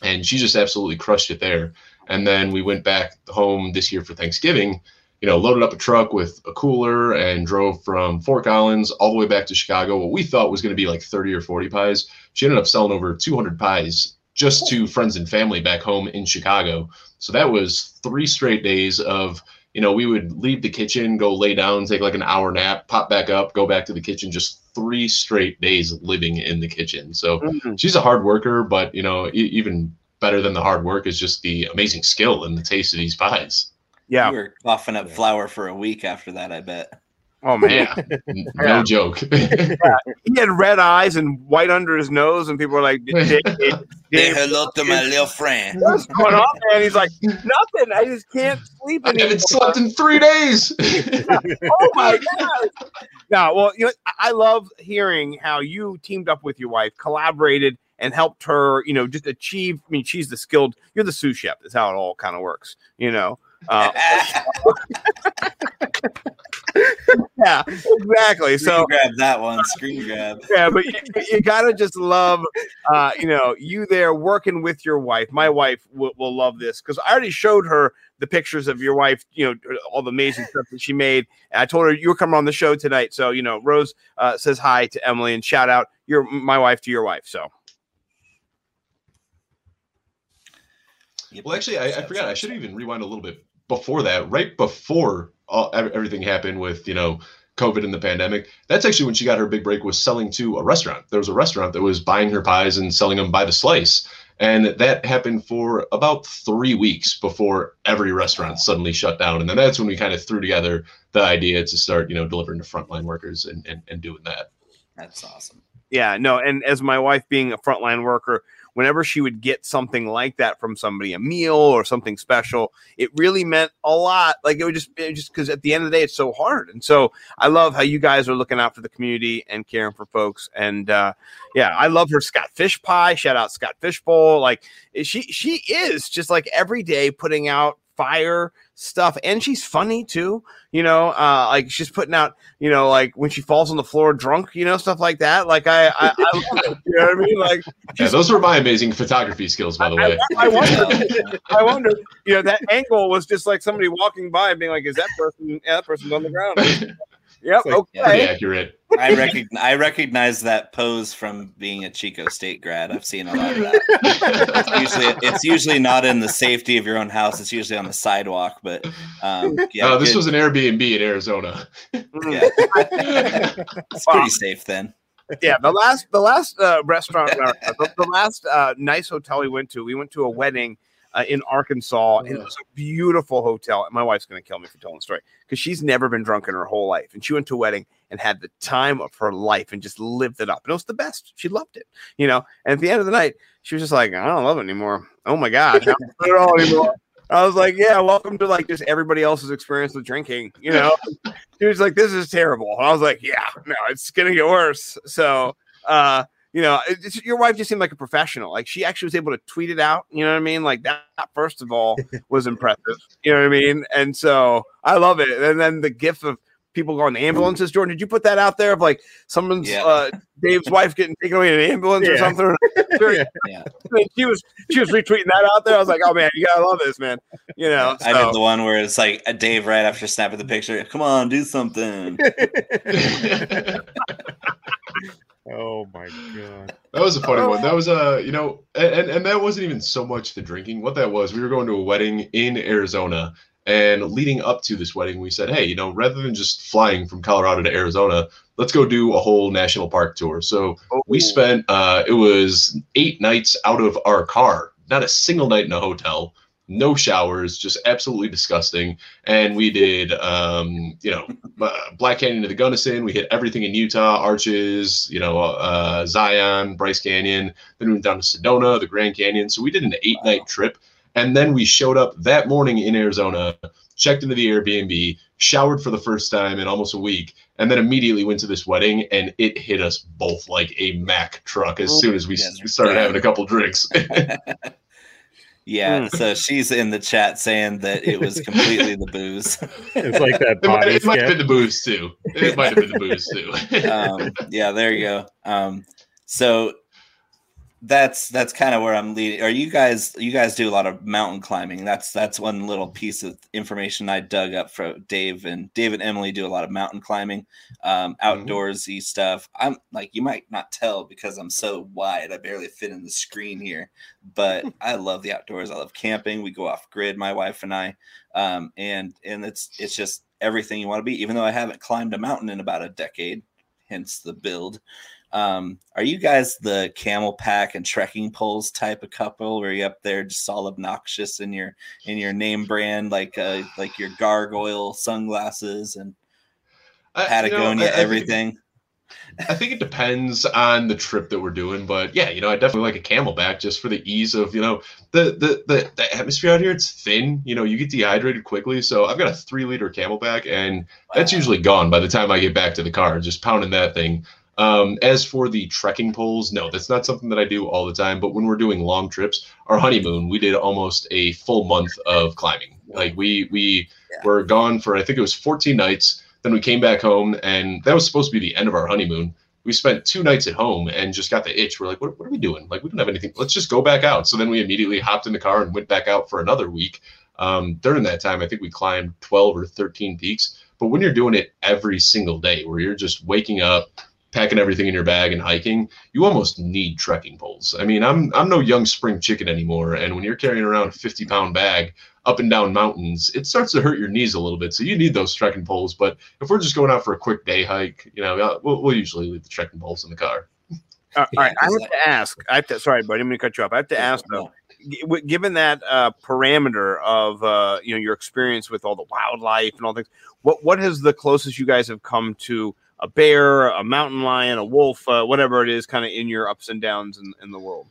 [SPEAKER 9] and she just absolutely crushed it there. And then we went back home this year for Thanksgiving. You know, loaded up a truck with a cooler and drove from Fort Collins all the way back to Chicago. What we thought was going to be like 30 or 40 pies, she ended up selling over 200 pies just to friends and family back home in Chicago. So that was three straight days of, you know, we would leave the kitchen, go lay down, take like an hour nap, pop back up, go back to the kitchen, just three straight days living in the kitchen. So
[SPEAKER 10] Mhm.
[SPEAKER 9] she's a hard worker, but, you know, e- even better than the hard work is just the amazing skill and the taste of these pies.
[SPEAKER 10] Yeah.
[SPEAKER 8] You were coughing up flour for a week after that, I bet.
[SPEAKER 10] Oh man.
[SPEAKER 9] No
[SPEAKER 10] Yeah.
[SPEAKER 9] joke.
[SPEAKER 10] He had red eyes and white under his nose, and people were like, "Dave, Dave,
[SPEAKER 8] Say hello to my little friend.
[SPEAKER 10] what's going on, man?" He's like, "Nothing. I just can't sleep
[SPEAKER 9] I
[SPEAKER 10] anymore."
[SPEAKER 9] haven't slept in three days.
[SPEAKER 10] oh my god! No, well, you know, I- I love hearing how you teamed up with your wife, collaborated, and helped her. You know, just achieve. I mean, she's the skilled. You're the sous chef. Is how it all kind of works. You know. Uh, yeah, exactly. So
[SPEAKER 8] grab that one. Screen grab.
[SPEAKER 10] yeah, but you, you gotta just love, uh, you know, you there working with your wife. My wife will, will love this because I already showed her the pictures of your wife. You know, all the amazing stuff that she made. And I told her you were coming on the show tonight. So you know, Rose uh, says hi to Emily and shout out your my wife to your wife. So
[SPEAKER 9] Well, actually, I, I forgot. I should even rewind a little bit before that. Right before all, everything happened with you know COVID and the pandemic, that's actually when she got her big break. Was selling to a restaurant. There was a restaurant that was buying her pies and selling them by the slice, and that happened for about three weeks before every restaurant suddenly shut down. And then that's when we kind of threw together the idea to start you know delivering to frontline workers and and, and doing that.
[SPEAKER 8] That's awesome.
[SPEAKER 10] yeah, no, and as my wife being a frontline worker, whenever she would get something like that from somebody, a meal or something special, it really meant a lot. Like it would just, it just because at the end of the day, it's so hard. And so I love how you guys are looking out for the community and caring for folks. And uh, yeah, I love her Scott Fish Pie. Shout out Scott Fishbowl. Like she, she is just like every day putting out fire stuff and she's funny too you know uh like she's putting out you know like when she falls on the floor drunk you know stuff like that like i i, I you know what i mean like
[SPEAKER 9] Yeah, those were my amazing photography skills, by the way.
[SPEAKER 10] I wonder, I wonder, you know, that angle was just like somebody walking by and being like, "Is that person? Yeah, that person's on the ground." Yep.
[SPEAKER 11] like-
[SPEAKER 9] Pretty accurate.
[SPEAKER 8] I recognize I recognize that pose from being a Chico State grad. I've seen a lot of that. It's usually it's usually not in the safety of your own house. It's usually on the sidewalk. But um, yeah,
[SPEAKER 9] oh, this
[SPEAKER 8] good-
[SPEAKER 9] was an Airbnb in Arizona.
[SPEAKER 8] yeah. it's pretty safe then.
[SPEAKER 10] yeah the last the last uh, restaurant uh, the, the last uh, nice hotel we went to we went to a wedding uh, in arkansas and it was a beautiful hotel and my wife's going to kill me for telling the story because she's never been drunk in her whole life and she went to a wedding and had the time of her life and just lived it up and it was the best she loved it you know and at the end of the night she was just like i don't love it anymore oh my god I don't it all anymore I was like, yeah, welcome to like just everybody else's experience with drinking, you know. she was like, this is terrible. And I was like, yeah, no, it's gonna get worse. So uh, you know, it- it's- your wife just seemed like a professional. Like she actually was able to tweet it out. You know what I mean? Like that, first of all, was impressive. You know what I mean? And so I love it. And then the gif of people going to ambulances. Jordan, did you put that out there of like someone's
[SPEAKER 8] Yeah.
[SPEAKER 10] uh, Dave's wife getting taken away in an ambulance or something? Sure.
[SPEAKER 8] Yeah.
[SPEAKER 10] And she was she was retweeting that out there. I was like, oh man, you gotta love this, man. You know,
[SPEAKER 8] I did the one where it's like a Dave right after snapping the picture. Come on, do something.
[SPEAKER 11] Oh my god.
[SPEAKER 9] That was a funny one. That was uh, you know, and, and and that wasn't even so much the drinking. What that was, we were going to a wedding in Arizona, and leading up to this wedding, we said, hey, you know, rather than just flying from Colorado to Arizona, let's go do a whole national park tour. So we spent uh, it was eight nights out of our car, not a single night in a hotel. No showers, just absolutely disgusting. And we did, um, you know, uh, Black Canyon to the Gunnison. We hit everything in Utah, Arches, you know, uh, Zion, Bryce Canyon. Then we went down to Sedona, the Grand Canyon. So we did an eight night trip. And then we showed up that morning in Arizona, checked into the Airbnb, showered for the first time in almost a week, and then immediately went to this wedding. And it hit us both like a Mack truck as soon as we started having a couple drinks.
[SPEAKER 8] Yeah, so she's in the chat saying that it was completely the booze.
[SPEAKER 11] It's like that
[SPEAKER 9] it might, it might have been the booze too. It might have been the booze too.
[SPEAKER 8] um, yeah, there you go. Um, so that's that's kind of where I'm leading. Are you guys? You guys do a lot of mountain climbing. That's that's one little piece of information I dug up for Dave and Dave and Emily do a lot of mountain climbing, um, outdoorsy stuff. I'm like you might not tell because I'm so wide. I barely fit in the screen here, but I love the outdoors. I love camping. We go off grid, my wife and I, um, and and it's it's just everything you want to be. Even though I haven't climbed a mountain in about a decade, hence the build. Um, are you guys the camel pack and trekking poles type of couple where you up there just all obnoxious in your in your name brand like uh like your gargoyle sunglasses and
[SPEAKER 9] I- you know,
[SPEAKER 8] Patagonia
[SPEAKER 9] I- I think-
[SPEAKER 8] everything?
[SPEAKER 9] I think it depends on the trip that we're doing, but yeah, you know, I definitely like a CamelBak just for the ease of, you know, the the the, the atmosphere out here. It's thin, you know, you get dehydrated quickly. So I've got a three liter CamelBak, and that's usually gone by the time I get back to the car. Just pounding that thing. Um, as for the trekking poles, no, that's not something that I do all the time. But when we're doing long trips, our honeymoon, we did almost a full month of climbing. Like we we were gone for I think it was 14 nights. Then we came back home, and that was supposed to be the end of our honeymoon. We spent two nights at home and just got the itch. We're like, what, what are we doing? Like, we don't have anything. Let's just go back out. So then we immediately hopped in the car and went back out for another week. Um, during that time, I think we climbed 12 or 13 peaks. But when you're doing it every single day, where you're just waking up, packing everything in your bag and hiking, you almost need trekking poles. I mean, I'm I'm no young spring chicken anymore, and when you're carrying around a 50 pound bag up and down mountains, it starts to hurt your knees a little bit. So you need those trekking poles. But if we're just going out for a quick day hike, you know, uh, we'll, we'll usually leave the trekking poles in the car.
[SPEAKER 10] Uh, all right, I have to ask. I have to. Sorry, buddy, I'm going to cut you off. I have to ask though. Given that uh, parameter of uh, you know your experience with all the wildlife and all things, what what is the closest you guys have come to a bear, a mountain lion, a wolf, uh, whatever it is, kind of in your ups and downs in, in the world?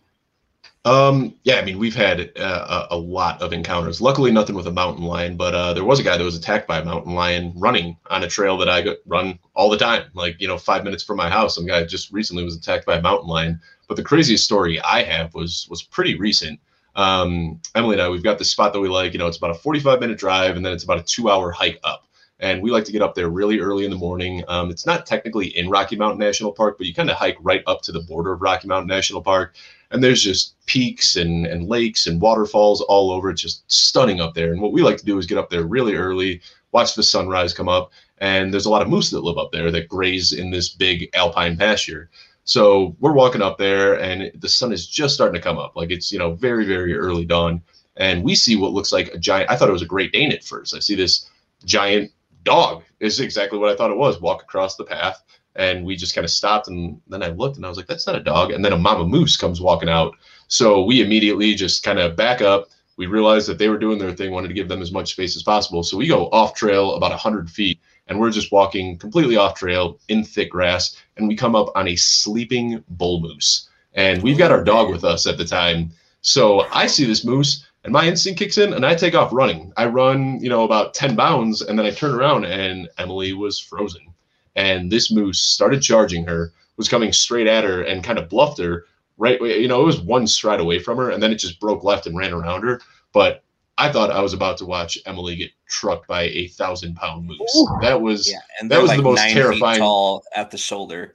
[SPEAKER 9] Um, yeah, I mean, we've had uh, a, lot of encounters. Luckily, nothing with a mountain lion, but uh, there was a guy that was attacked by a mountain lion running on a trail that I run all the time. Like, you know, five minutes from my house, some guy just recently was attacked by a mountain lion. But the craziest story I have was was pretty recent. Um, Emily and I, we've got this spot that we like. You know, it's about a 45 minute drive, and then it's about a two hour hike up. And we like to get up there really early in the morning. Um, it's not technically in Rocky Mountain National Park, but you kind of hike right up to the border of Rocky Mountain National Park and there's just peaks and, and lakes and waterfalls all over. It's just stunning up there. And what we like to do is get up there really early, watch the sunrise come up, and there's a lot of moose that live up there that graze in this big alpine pasture. So we're walking up there, and the sun is just starting to come up. Like it's you know very very early dawn, and we see what looks like a giant. I thought it was a Great Dane at first. I see this giant dog. Is exactly what I thought it was. Walk across the path and we just kind of stopped and then i looked and i was like that's not a dog. And then a mama moose comes walking out. So we immediately just kind of back up. We realized that they were doing their thing wanted to give them as much space as possible. So we go off trail about 100 feet and we're just walking completely off trail in thick grass and we come up on a sleeping bull moose. And we've got our dog with us at the time. So i see this moose and my instinct kicks in and i take off running i run you know about 10 bounds and then i turn around and emily was frozen and this moose started charging her, was coming straight at her and kind of bluffed her right. You know, it was one stride away from her, and then it just broke left and ran around her. But I thought I was about to watch Emily get trucked by a thousand pound moose. That was
[SPEAKER 8] Yeah, and
[SPEAKER 9] that was
[SPEAKER 8] like
[SPEAKER 9] the most
[SPEAKER 8] nine feet
[SPEAKER 9] terrifying.
[SPEAKER 8] tall at the shoulder.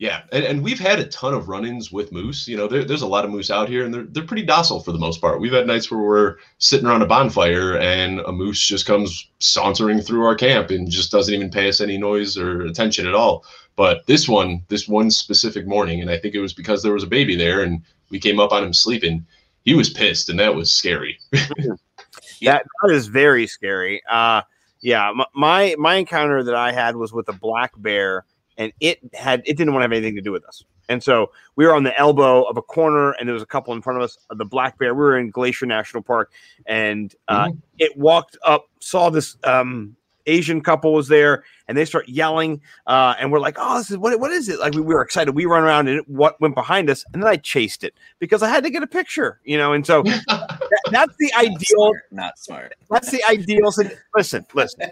[SPEAKER 9] Yeah, and, and we've had a ton of run-ins with moose. You know, there, there's a lot of moose out here, and they're they're pretty docile for the most part. We've had nights where we're sitting around a bonfire, and a moose just comes sauntering through our camp and just doesn't even pay us any noise or attention at all. But this one, this one specific morning, and I think it was because there was a baby there, and we came up on him sleeping. He was pissed, and that was scary.
[SPEAKER 10] That that is very scary. Uh, yeah, my my encounter that I had was with a black bear, and it had it didn't want to have anything to do with us. And so we were on the elbow of a corner, and there was a couple in front of us. The black bear. We were in Glacier National Park, and uh, it walked up, saw this um, Asian couple was there, and they start yelling, uh, and we're like, "Oh, this is what? What is it?" Like we, we were excited. We run around, and it, what went behind us, and then I chased it because I had to get a picture, you know. And so that, that's the ideal.
[SPEAKER 8] Not smart.
[SPEAKER 10] That's the ideal. sin- Listen, listen.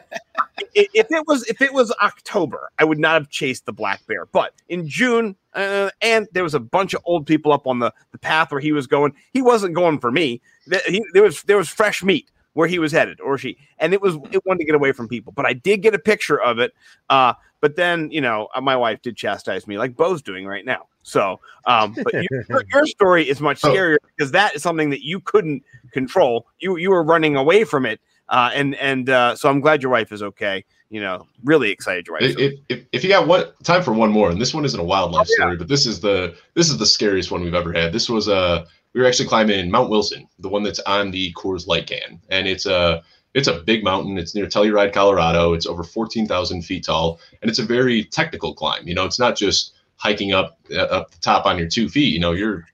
[SPEAKER 10] If it was if it was October, I would not have chased the black bear. But in June, uh, and there was a bunch of old people up on the, the path where he was going. He wasn't going for me. He- there was there was fresh meat where he was headed, or she, and it was it wanted to get away from people. But I did get a picture of it. Uh, but then you know, uh, my wife did chastise me like Bo's doing right now. So, um, but your, your story is much scarier because that is something that you couldn't control. You you were running away from it, uh, and and uh, so I'm glad your wife is okay. You know, really excited your wife.
[SPEAKER 9] if, if, if you got one time for one more, and this one isn't a wildlife
[SPEAKER 10] Oh,
[SPEAKER 9] story, but this is the this is the scariest one we've ever had. This was uh we were actually climbing Mount Wilson, the one that's on the Coors Light can, and it's a it's a big mountain. It's near Telluride, Colorado. It's over fourteen thousand feet tall, and it's a very technical climb. You know, it's not just hiking up uh, up the top on your two feet. You know, you're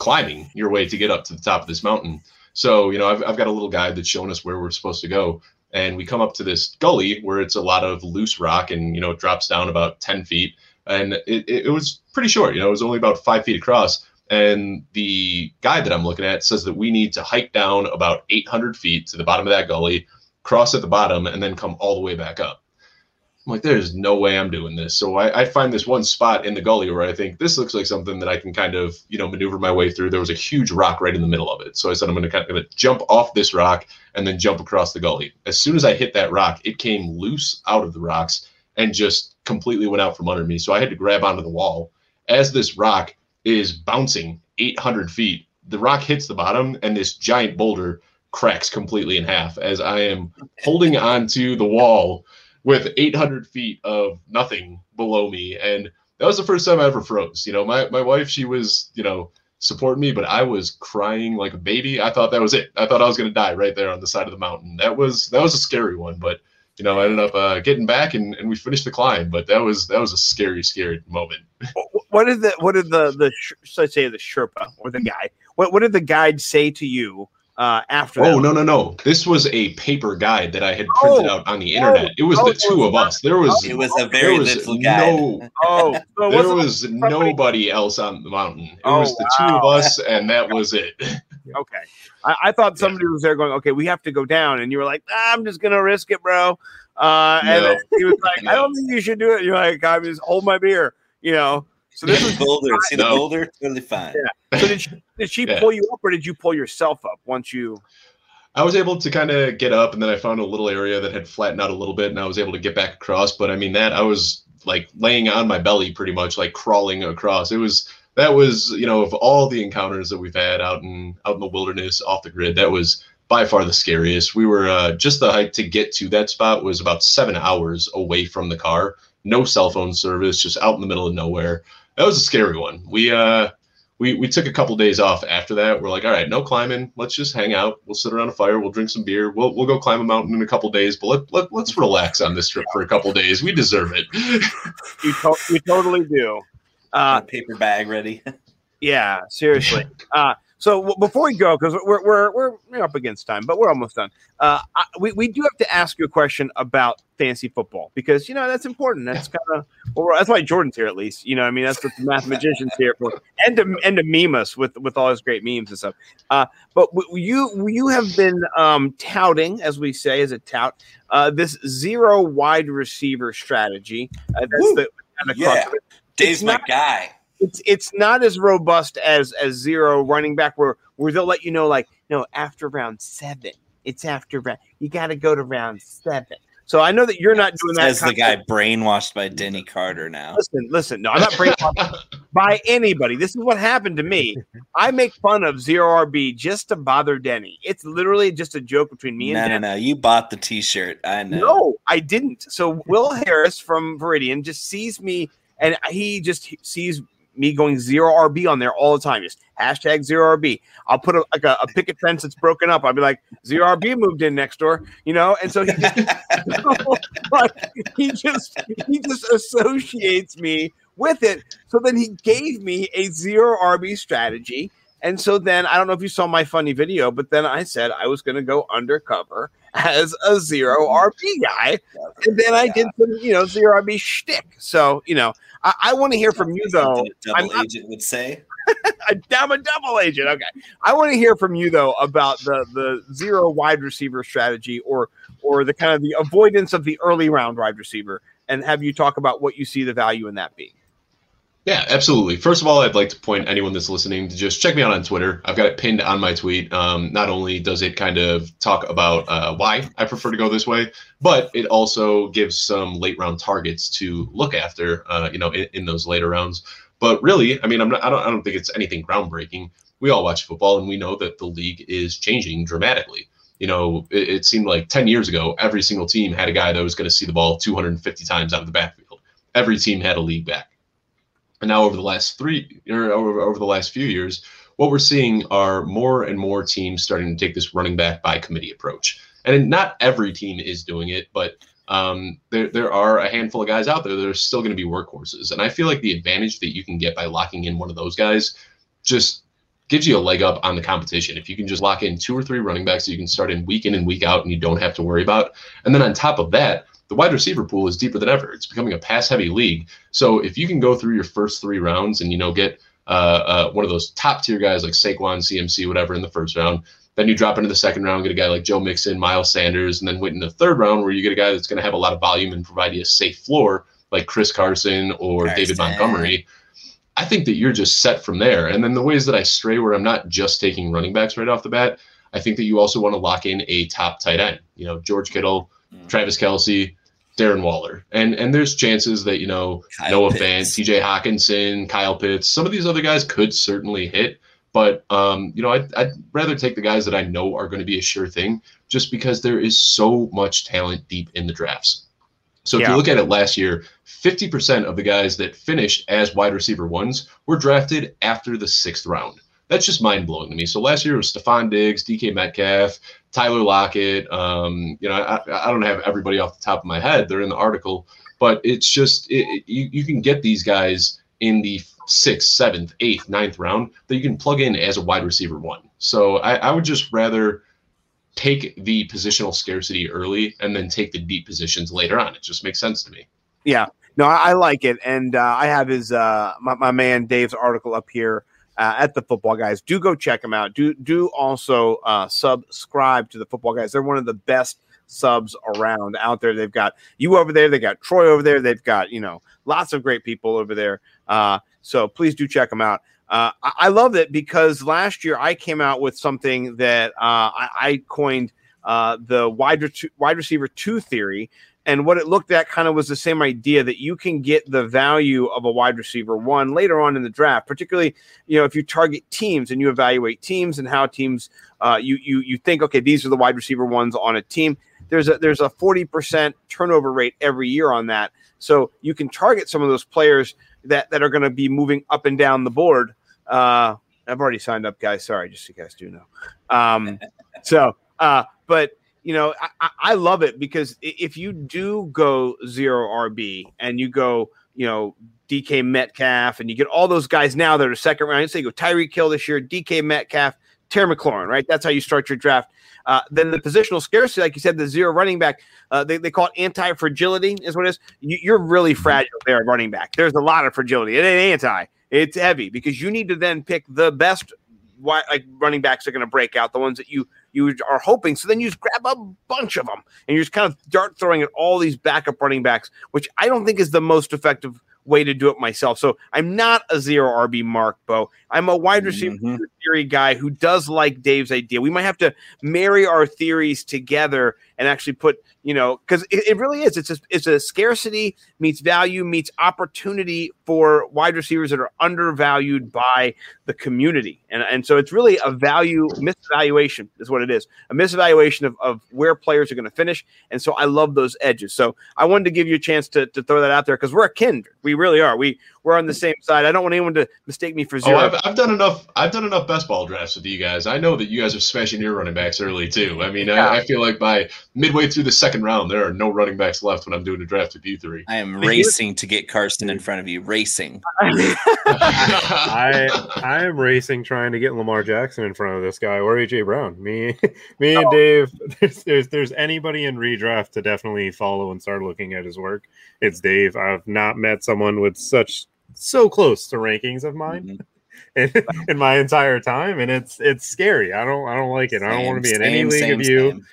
[SPEAKER 9] climbing your way to get up to the top of this mountain. So, you know, I've, I've got a little guide that's showing us where we're supposed to go. And we come up to this gully where it's a lot of loose rock and, you know, it drops down about 10 feet. And it, it was pretty short, you know, it was only about five feet across. And the guide that I'm looking at says that we need to hike down about 800 feet to the bottom of that gully, cross at the bottom, and then come all the way back up. I'm like, there's no way I'm doing this. So I, I find this one spot in the gully where I think this looks like something that I can kind of, you know, maneuver my way through. There was a huge rock right in the middle of it. So I said, I'm going to kind of jump off this rock and then jump across the gully. As soon as I hit that rock, it came loose out of the rocks and just completely went out from under me. So I had to grab onto the wall. As this rock is bouncing 800 feet, the rock hits the bottom and this giant boulder cracks completely in half as I am holding onto the wall with 800 feet of nothing below me. And that was the first time I ever froze. You know, my, my wife, she was, you know, supporting me, but I was crying like a baby. I thought that was it. I thought I was going to die right there on the side of the mountain. That was, that was a scary one, but you know, I ended up uh, getting back and, and we finished the climb, but that was, that was a scary, scary moment.
[SPEAKER 10] What did the, what did the, the, let's say the Sherpa or the guy, what, what did the guide say to you uh, after
[SPEAKER 9] Oh
[SPEAKER 10] that?
[SPEAKER 9] no no no! This was a paper guide that I had printed
[SPEAKER 10] Oh,
[SPEAKER 9] out on the internet. It was
[SPEAKER 10] oh,
[SPEAKER 9] the two of us. There was
[SPEAKER 8] It was a very
[SPEAKER 9] was
[SPEAKER 8] little guide.
[SPEAKER 9] no
[SPEAKER 10] Oh, so
[SPEAKER 9] there
[SPEAKER 10] wasn't
[SPEAKER 9] was
[SPEAKER 10] somebody-
[SPEAKER 9] nobody else on the mountain. It
[SPEAKER 10] Oh,
[SPEAKER 9] was the two of us, and that was it.
[SPEAKER 10] Okay. I, I thought somebody was there going, okay, we have to go down. And you were like, ah, I'm just going to risk it, bro. Uh, and
[SPEAKER 9] No.
[SPEAKER 10] then he was like, I don't think you should do it. You're like, I just hold my beer, you know? So this is
[SPEAKER 8] boulder. See the
[SPEAKER 9] No.
[SPEAKER 8] boulder? Totally fine. Yeah.
[SPEAKER 10] so did she, did she
[SPEAKER 9] Yeah.
[SPEAKER 10] pull you up or did you pull yourself up once you,
[SPEAKER 9] I was able to kind of get up, and then I found a little area that had flattened out a little bit, and I was able to get back across. But I mean, that I was like laying on my belly, pretty much like crawling across. It was that was you know of all the encounters that we've had out in out in the wilderness off the grid, that was by far the scariest. We were uh, just the hike to get to that spot was about seven hours away from the car, no cell phone service, just out in the middle of nowhere. That was a scary one. We uh we, we took a couple days off after that. We're like, all right, no climbing. Let's just hang out. We'll sit around a fire. We'll drink some beer. We'll, we'll go climb a mountain in a couple days. But let, let, let's relax on this trip for a couple days. We deserve it.
[SPEAKER 10] you, to- you totally do. Uh,
[SPEAKER 8] paper bag ready.
[SPEAKER 10] Yeah, seriously. Uh, so w- before we go, because we're, we're we're we're up against time, but we're almost done. Uh, I, we we do have to ask you a question about fantasy football because you know that's important. That's kind of well, that's why Jordan's here at least. You know, I mean that's what the mathematicians here for, and to and to meme us with with all his great memes and stuff. Uh, but w- you you have been um, touting, as we say, as a tout, uh, this zero wide receiver strategy. Uh, that's
[SPEAKER 8] Woo.
[SPEAKER 10] the kind of
[SPEAKER 8] Yeah.
[SPEAKER 10] Crux.
[SPEAKER 8] Dave's
[SPEAKER 10] It's
[SPEAKER 8] my guy.
[SPEAKER 10] it's it's not as robust as as zero running back where where they'll let you know like no after round seven it's after round you got to go to round seven so i know that you're not doing that
[SPEAKER 8] As the guy brainwashed by Denny Carter now.
[SPEAKER 10] listen listen no i'm not brainwashed by anybody this is what happened to me i make fun of zero rb just to bother denny it's literally just a joke between me and
[SPEAKER 8] No, no,
[SPEAKER 10] denny
[SPEAKER 8] no. You bought the T-shirt. I know.
[SPEAKER 10] no, I didn't. So Will Harris from Viridian just sees me, and he just sees me going zero RB on there all the time. Just hashtag zero RB. I'll put a, like a, a picket fence that's broken up. I'll be like zero RB moved in next door, you know. And so he just, like, he just he just associates me with it. So then he gave me a zero RB strategy. And so then I don't know if you saw my funny video, but then I said I was going to go undercover as a zero RB guy, and then I did some you know zero RB shtick. So you know I, I want to hear from you though.
[SPEAKER 8] Double
[SPEAKER 10] not-
[SPEAKER 8] agent would say.
[SPEAKER 10] I'm a double agent. Okay, I want to hear from you though about the the zero wide receiver strategy or or the kind of the avoidance of the early round wide receiver, and have you talk about what you see the value in that being.
[SPEAKER 9] Yeah, absolutely. First of all, I'd like to point anyone that's listening to just check me out on Twitter. I've got it pinned on my tweet. Um, not only does it kind of talk about uh, why I prefer to go this way, but it also gives some late round targets to look after. Uh, you know, in, in those later rounds. But really, I mean, I'm not. I don't. I don't think it's anything groundbreaking. We all watch football, and we know that the league is changing dramatically. You know, it, it seemed like 10 years ago, every single team had a guy that was going to see the ball 250 times out of the backfield. Every team had a league back. And now over the last three or over, over the last few years, what we're seeing are more and more teams starting to take this running back by committee approach. And not every team is doing it, but um, there, there are a handful of guys out there that are still going to be workhorses. And I feel like the advantage that you can get by locking in one of those guys just gives you a leg up on the competition. If you can just lock in two or three running backs that you can start in week in and week out and you don't have to worry about. And then on top of that, the wide receiver pool is deeper than ever. It's becoming a pass heavy league. So if you can go through your first three rounds and, you know, get uh, uh, one of those top tier guys like Saquon, CMC, whatever in the first round, Then you drop into the second round, get a guy like Joe Mixon, Miles Sanders, and then wait in the third round where you get a guy that's going to have a lot of volume and provide you a safe floor like Chris Carson or David Montgomery. I think that you're just set from there. And then the ways that I stray where I'm not just taking running backs right off the bat, I think that you also want to lock in a top tight end. You know, George Kittle,
[SPEAKER 8] Mm.
[SPEAKER 9] Travis Kelce, Darren Waller. And and there's chances that, you know,
[SPEAKER 8] Kyle
[SPEAKER 9] Noah
[SPEAKER 8] Pitts.
[SPEAKER 9] Fant, TJ Hockenson, Kyle Pitts, some of these other guys could certainly hit. But um, you know, I'd, I'd rather take the guys that I know are going to be a sure thing, just because there is so much talent deep in the drafts. So if
[SPEAKER 10] Yeah.
[SPEAKER 9] you look at it last year, 50% of the guys that finished as wide receiver ones were drafted after the sixth round. That's just mind blowing to me. So last year was Stefon Diggs, DK Metcalf, Tyler Lockett. Um, you know, I, I don't have everybody off the top of my head. They're in the article, but it's just it, it- you, you can get these guys in the sixth, seventh, eighth, ninth round that you can plug in as a wide receiver one. So I, I would just rather take the positional scarcity early and then take the deep positions later on. It just makes sense to me.
[SPEAKER 10] Yeah, no, I, I like it, and uh, I have his uh, my, my man Dave's article up here uh, at the Football Guys. Do go check them out. Do do also uh, subscribe to the Football Guys. They're one of the best subs around out there. They've got you over there. They got Troy over there. They've got you know lots of great people over there. Uh, so please do check them out. Uh, I, I love it because last year I came out with something that uh, I, I coined uh, the wide, wide receiver two theory. And what it looked at kind of was the same idea that you can get the value of a wide receiver one later on in the draft, particularly you know if you target teams and you evaluate teams and how teams uh, you you you think okay these are the wide receiver ones on a team. There's a there's a forty percent turnover rate every year on that, so you can target some of those players that that are going to be moving up and down the board. Uh, I've already signed up, guys. Sorry, just so you guys do know. Um, so, uh, but you know, I, I- love it because if you do go zero RB and you go, you know, DK Metcalf and you get all those guys now that are second round, say you go Tyreek Hill this year, DK Metcalf, Terry McLaurin, right? That's how you start your draft. Uh, then the positional scarcity, like you said, the zero running back, uh, they, they call it anti fragility, is what it is. You, you're really fragile there at running back. There's a lot of fragility. It ain't anti, it's heavy because you need to then pick the best wi- like running backs are going to break out, the ones that you you are hoping. So then you just grab a bunch of them and you're just kind of dart throwing at all these backup running backs, which I don't think is the most effective way to do it myself. So I'm not a zero RB mark, Bo. I'm a wide receiver mm-hmm. theory guy who does like Dave's idea. We might have to marry our theories together and actually put, you know, because it, it really is. It's a, it's a scarcity meets value meets opportunity for wide receivers that are undervalued by the community. And, and so it's really a value misvaluation is what it is. A misvaluation of, of where players are going to finish. And so I love those edges. So I wanted to give you a chance to, to throw that out there because we're a kindred. We really are. We we're on the same side. I don't want anyone to mistake me for
[SPEAKER 9] Oh,
[SPEAKER 10] zero.
[SPEAKER 9] I've, I've done enough. I've done enough best ball drafts with you guys. I know that you guys are smashing your running backs early too. I mean, I, I feel like by midway through the second round, there are no running backs left when I'm doing a draft with you three.
[SPEAKER 8] I am racing to get Carson in front of you. Racing.
[SPEAKER 11] I I am racing trying to get Lamar Jackson in front of this guy or AJ Brown. Me, me and Dave. There's, there's there's anybody in redraft to definitely follow and start looking at his work. It's Dave. I've not met someone with such so close to rankings of mine mm-hmm. in, in my entire time, and it's it's scary. I don't I don't like it. I don't want to be in any league
[SPEAKER 8] same,
[SPEAKER 11] of you.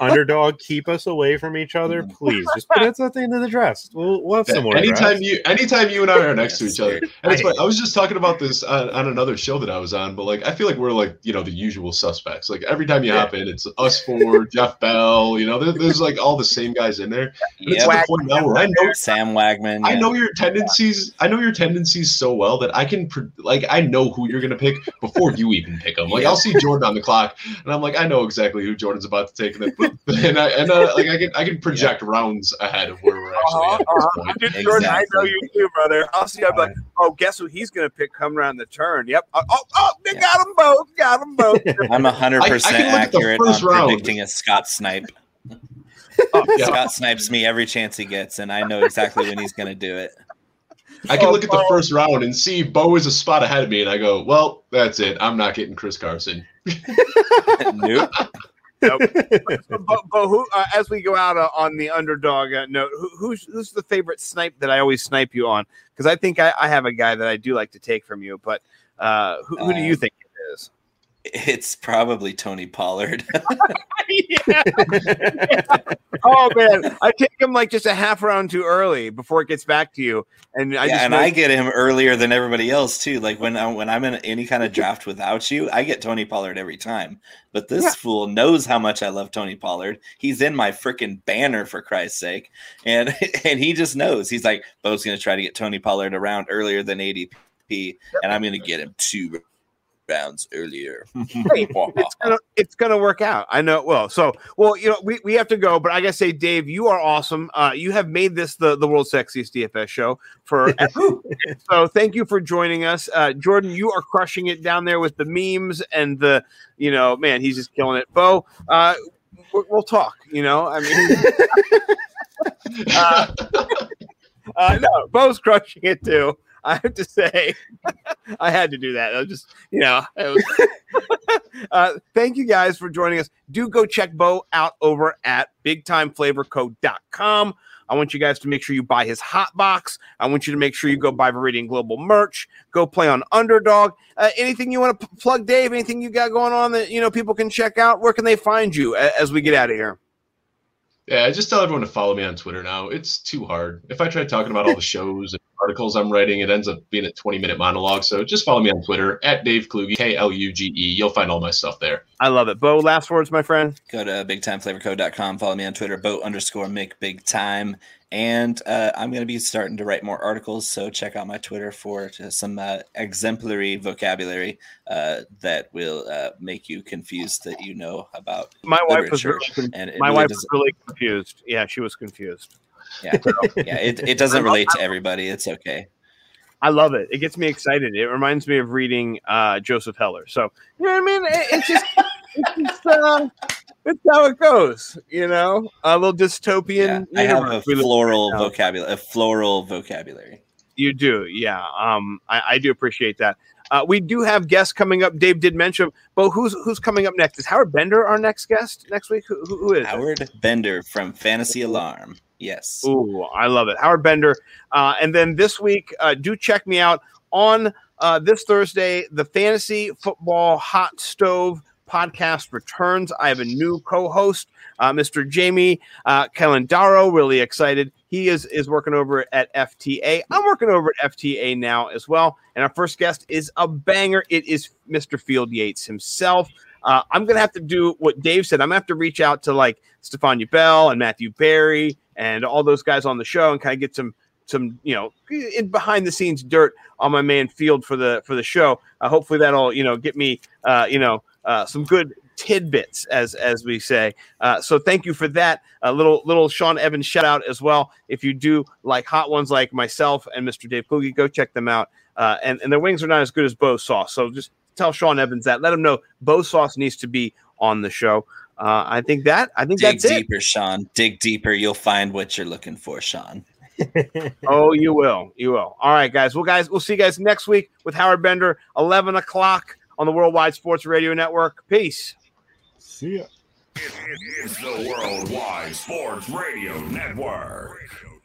[SPEAKER 8] Same.
[SPEAKER 11] Underdog, keep us away from each other, please. Just put us at the end of the draft. We'll, we'll have some more.
[SPEAKER 9] anytime you anytime you and I are next to each other. And it's funny, I was just talking about this on, on another show that I was on, but like I feel like we're like, you know, the usual suspects. Like every time you hop in, it's us four, Jeff Bell, you know, there, there's like all the same guys in there. And it's
[SPEAKER 8] Yep.
[SPEAKER 9] at the point now where I know
[SPEAKER 8] Sam Wagman.
[SPEAKER 9] I know your tendencies. I know your tendencies so well that I can, pre- like, I know who you're gonna pick before you even pick them. Like, I'll see Jordan on the clock, and I'm like, I know exactly who Jordan's about to take, and then, and I, and uh, like, I can, I can project rounds ahead of where we're actually uh-huh, at. At this uh-huh. point.
[SPEAKER 10] Dude, Jordan, I know you too, brother. I'll see. I'm like, oh, guess who he's going to pick come around the turn? Yep. Oh, oh, oh, they got them both. Got them both.
[SPEAKER 8] I'm hundred
[SPEAKER 9] I- I
[SPEAKER 8] percent
[SPEAKER 9] can look at the
[SPEAKER 8] accurate on
[SPEAKER 9] round.
[SPEAKER 8] predicting a Scott snipe.
[SPEAKER 9] Oh, yeah.
[SPEAKER 8] Scott snipes me every chance he gets, and I know exactly when he's going to do it.
[SPEAKER 9] I can oh, look at the oh. first round and see Bo is a spot ahead of me, and I go, well, that's it. I'm not getting Chris Carson.
[SPEAKER 8] nope.
[SPEAKER 10] Nope. but, but who, uh, as we go out uh, on the underdog uh, note, who, who's who's the favorite snipe that I always snipe you on? Because I think I, I have a guy that I do like to take from you, but uh, who, who do you
[SPEAKER 8] Um,
[SPEAKER 10] think it is?
[SPEAKER 8] It's probably Tony Pollard.
[SPEAKER 10] yeah. oh man, I take him like just a half round too early before it gets back to you, and I
[SPEAKER 8] yeah,
[SPEAKER 10] just
[SPEAKER 8] and
[SPEAKER 10] know-
[SPEAKER 8] I get him earlier than everybody else too. Like when I, when I'm in any kind of draft without you, I get Tony Pollard every time. But this
[SPEAKER 10] Yeah.
[SPEAKER 8] fool knows how much I love Tony Pollard. He's in my freaking banner for Christ's sake, and and he just knows. He's like, Bo's going to try to get Tony Pollard around earlier than ADP, and I'm going to get him two rounds earlier.
[SPEAKER 10] Hey, it's gonna it's gonna work out. I know it will. So, well, you know, we, we have to go, but I gotta say, Dave, you are awesome. Uh, you have made this the the world's sexiest DFS show for. so, thank you for joining us, uh, Jordan. You are crushing it down there with the memes and the, you know, man, he's just killing it. Bo, uh, we'll, we'll talk. You know, I mean, uh, uh, no, Bo's crushing it too. I have to say, I had to do that. I was just, you know, it was, uh, thank you guys for joining us. Do go check Bo out over at bigtimeflavorcode.com. I want you guys to make sure you buy his hot box. I want you to make sure you go buy Viridian Global merch. Go play on Underdog. Uh, anything you want to p- plug, Dave? Anything you got going on that you know people can check out? Where can they find you a- as we get out of here?
[SPEAKER 9] Yeah, I just tell everyone to follow me on Twitter now. It's too hard. If I try talking about all the shows and articles I'm writing, it ends up being a 20 minute monologue. So just follow me on Twitter at Dave Kluge, K L U G E. You'll find all my stuff there.
[SPEAKER 10] I love it. Bo, last words, my friend.
[SPEAKER 8] Go to bigtimeflavorcode.com. Follow me on Twitter, Bo underscore Mick big time. And uh, I'm going to be starting to write more articles. So check out my Twitter for some uh, exemplary vocabulary uh, that will uh, make you confused that you know about
[SPEAKER 10] My wife was
[SPEAKER 8] literature.
[SPEAKER 10] really,
[SPEAKER 8] and
[SPEAKER 10] my
[SPEAKER 8] really
[SPEAKER 10] wife was really confused. Yeah, she was confused.
[SPEAKER 8] Yeah, yeah. It, it doesn't relate to everybody. It's okay.
[SPEAKER 10] I love it. It gets me excited. It reminds me of reading uh, Joseph Heller. So you know what I mean? It- it's just, it's, just uh, it's how it goes. You know, a little dystopian.
[SPEAKER 8] I have a
[SPEAKER 10] universe we live in
[SPEAKER 8] floral
[SPEAKER 10] right
[SPEAKER 8] vocabulary. A floral vocabulary.
[SPEAKER 10] You do, yeah. Um, I, I do appreciate that. Uh, we do have guests coming up. Dave did mention, but who's who's coming up next? Is Howard Bender our next guest next week? Who, who is? it?
[SPEAKER 8] Howard Bender from Fantasy Alarm. Yes.
[SPEAKER 10] Ooh, I love it. Howard Bender. Uh, and then this week, uh, do check me out on uh, this Thursday. The Fantasy Football Hot Stove podcast returns. I have a new co-host, uh, Mr. Jamie uh, Calendaro. Really excited. He is is working over at FTA. I'm working over at FTA now as well. And our first guest is a banger. It is Mr. Field Yates himself. Uh, I'm gonna have to do what Dave said. I'm gonna have to reach out to like Stephania Bell and Matthew Berry and all those guys on the show and kind of get some some you know in behind the scenes dirt on my man Field for the for the show. Uh, hopefully that'll you know get me uh, you know uh, some good tidbits as as we say. Uh, so thank you for that. A little little Sean Evans shout out as well. If you do like hot ones like myself and Mr. Dave Kluge, go check them out. Uh, and and their wings are not as good as Bo Sauce. So just tell Sean Evans that. Let him know Bo Sauce needs to be on the show. Uh, I think that I think
[SPEAKER 8] Dig
[SPEAKER 10] that's it.
[SPEAKER 8] Dig deeper, Sean. Dig deeper. You'll find what you're looking for, Sean.
[SPEAKER 10] Oh, you will. You will. All right, guys. Well, guys, we'll see you guys next week with Howard Bender, 11 o'clock on the Worldwide Sports Radio Network. Peace.
[SPEAKER 11] See ya.
[SPEAKER 1] It's the Worldwide Sports Radio Network.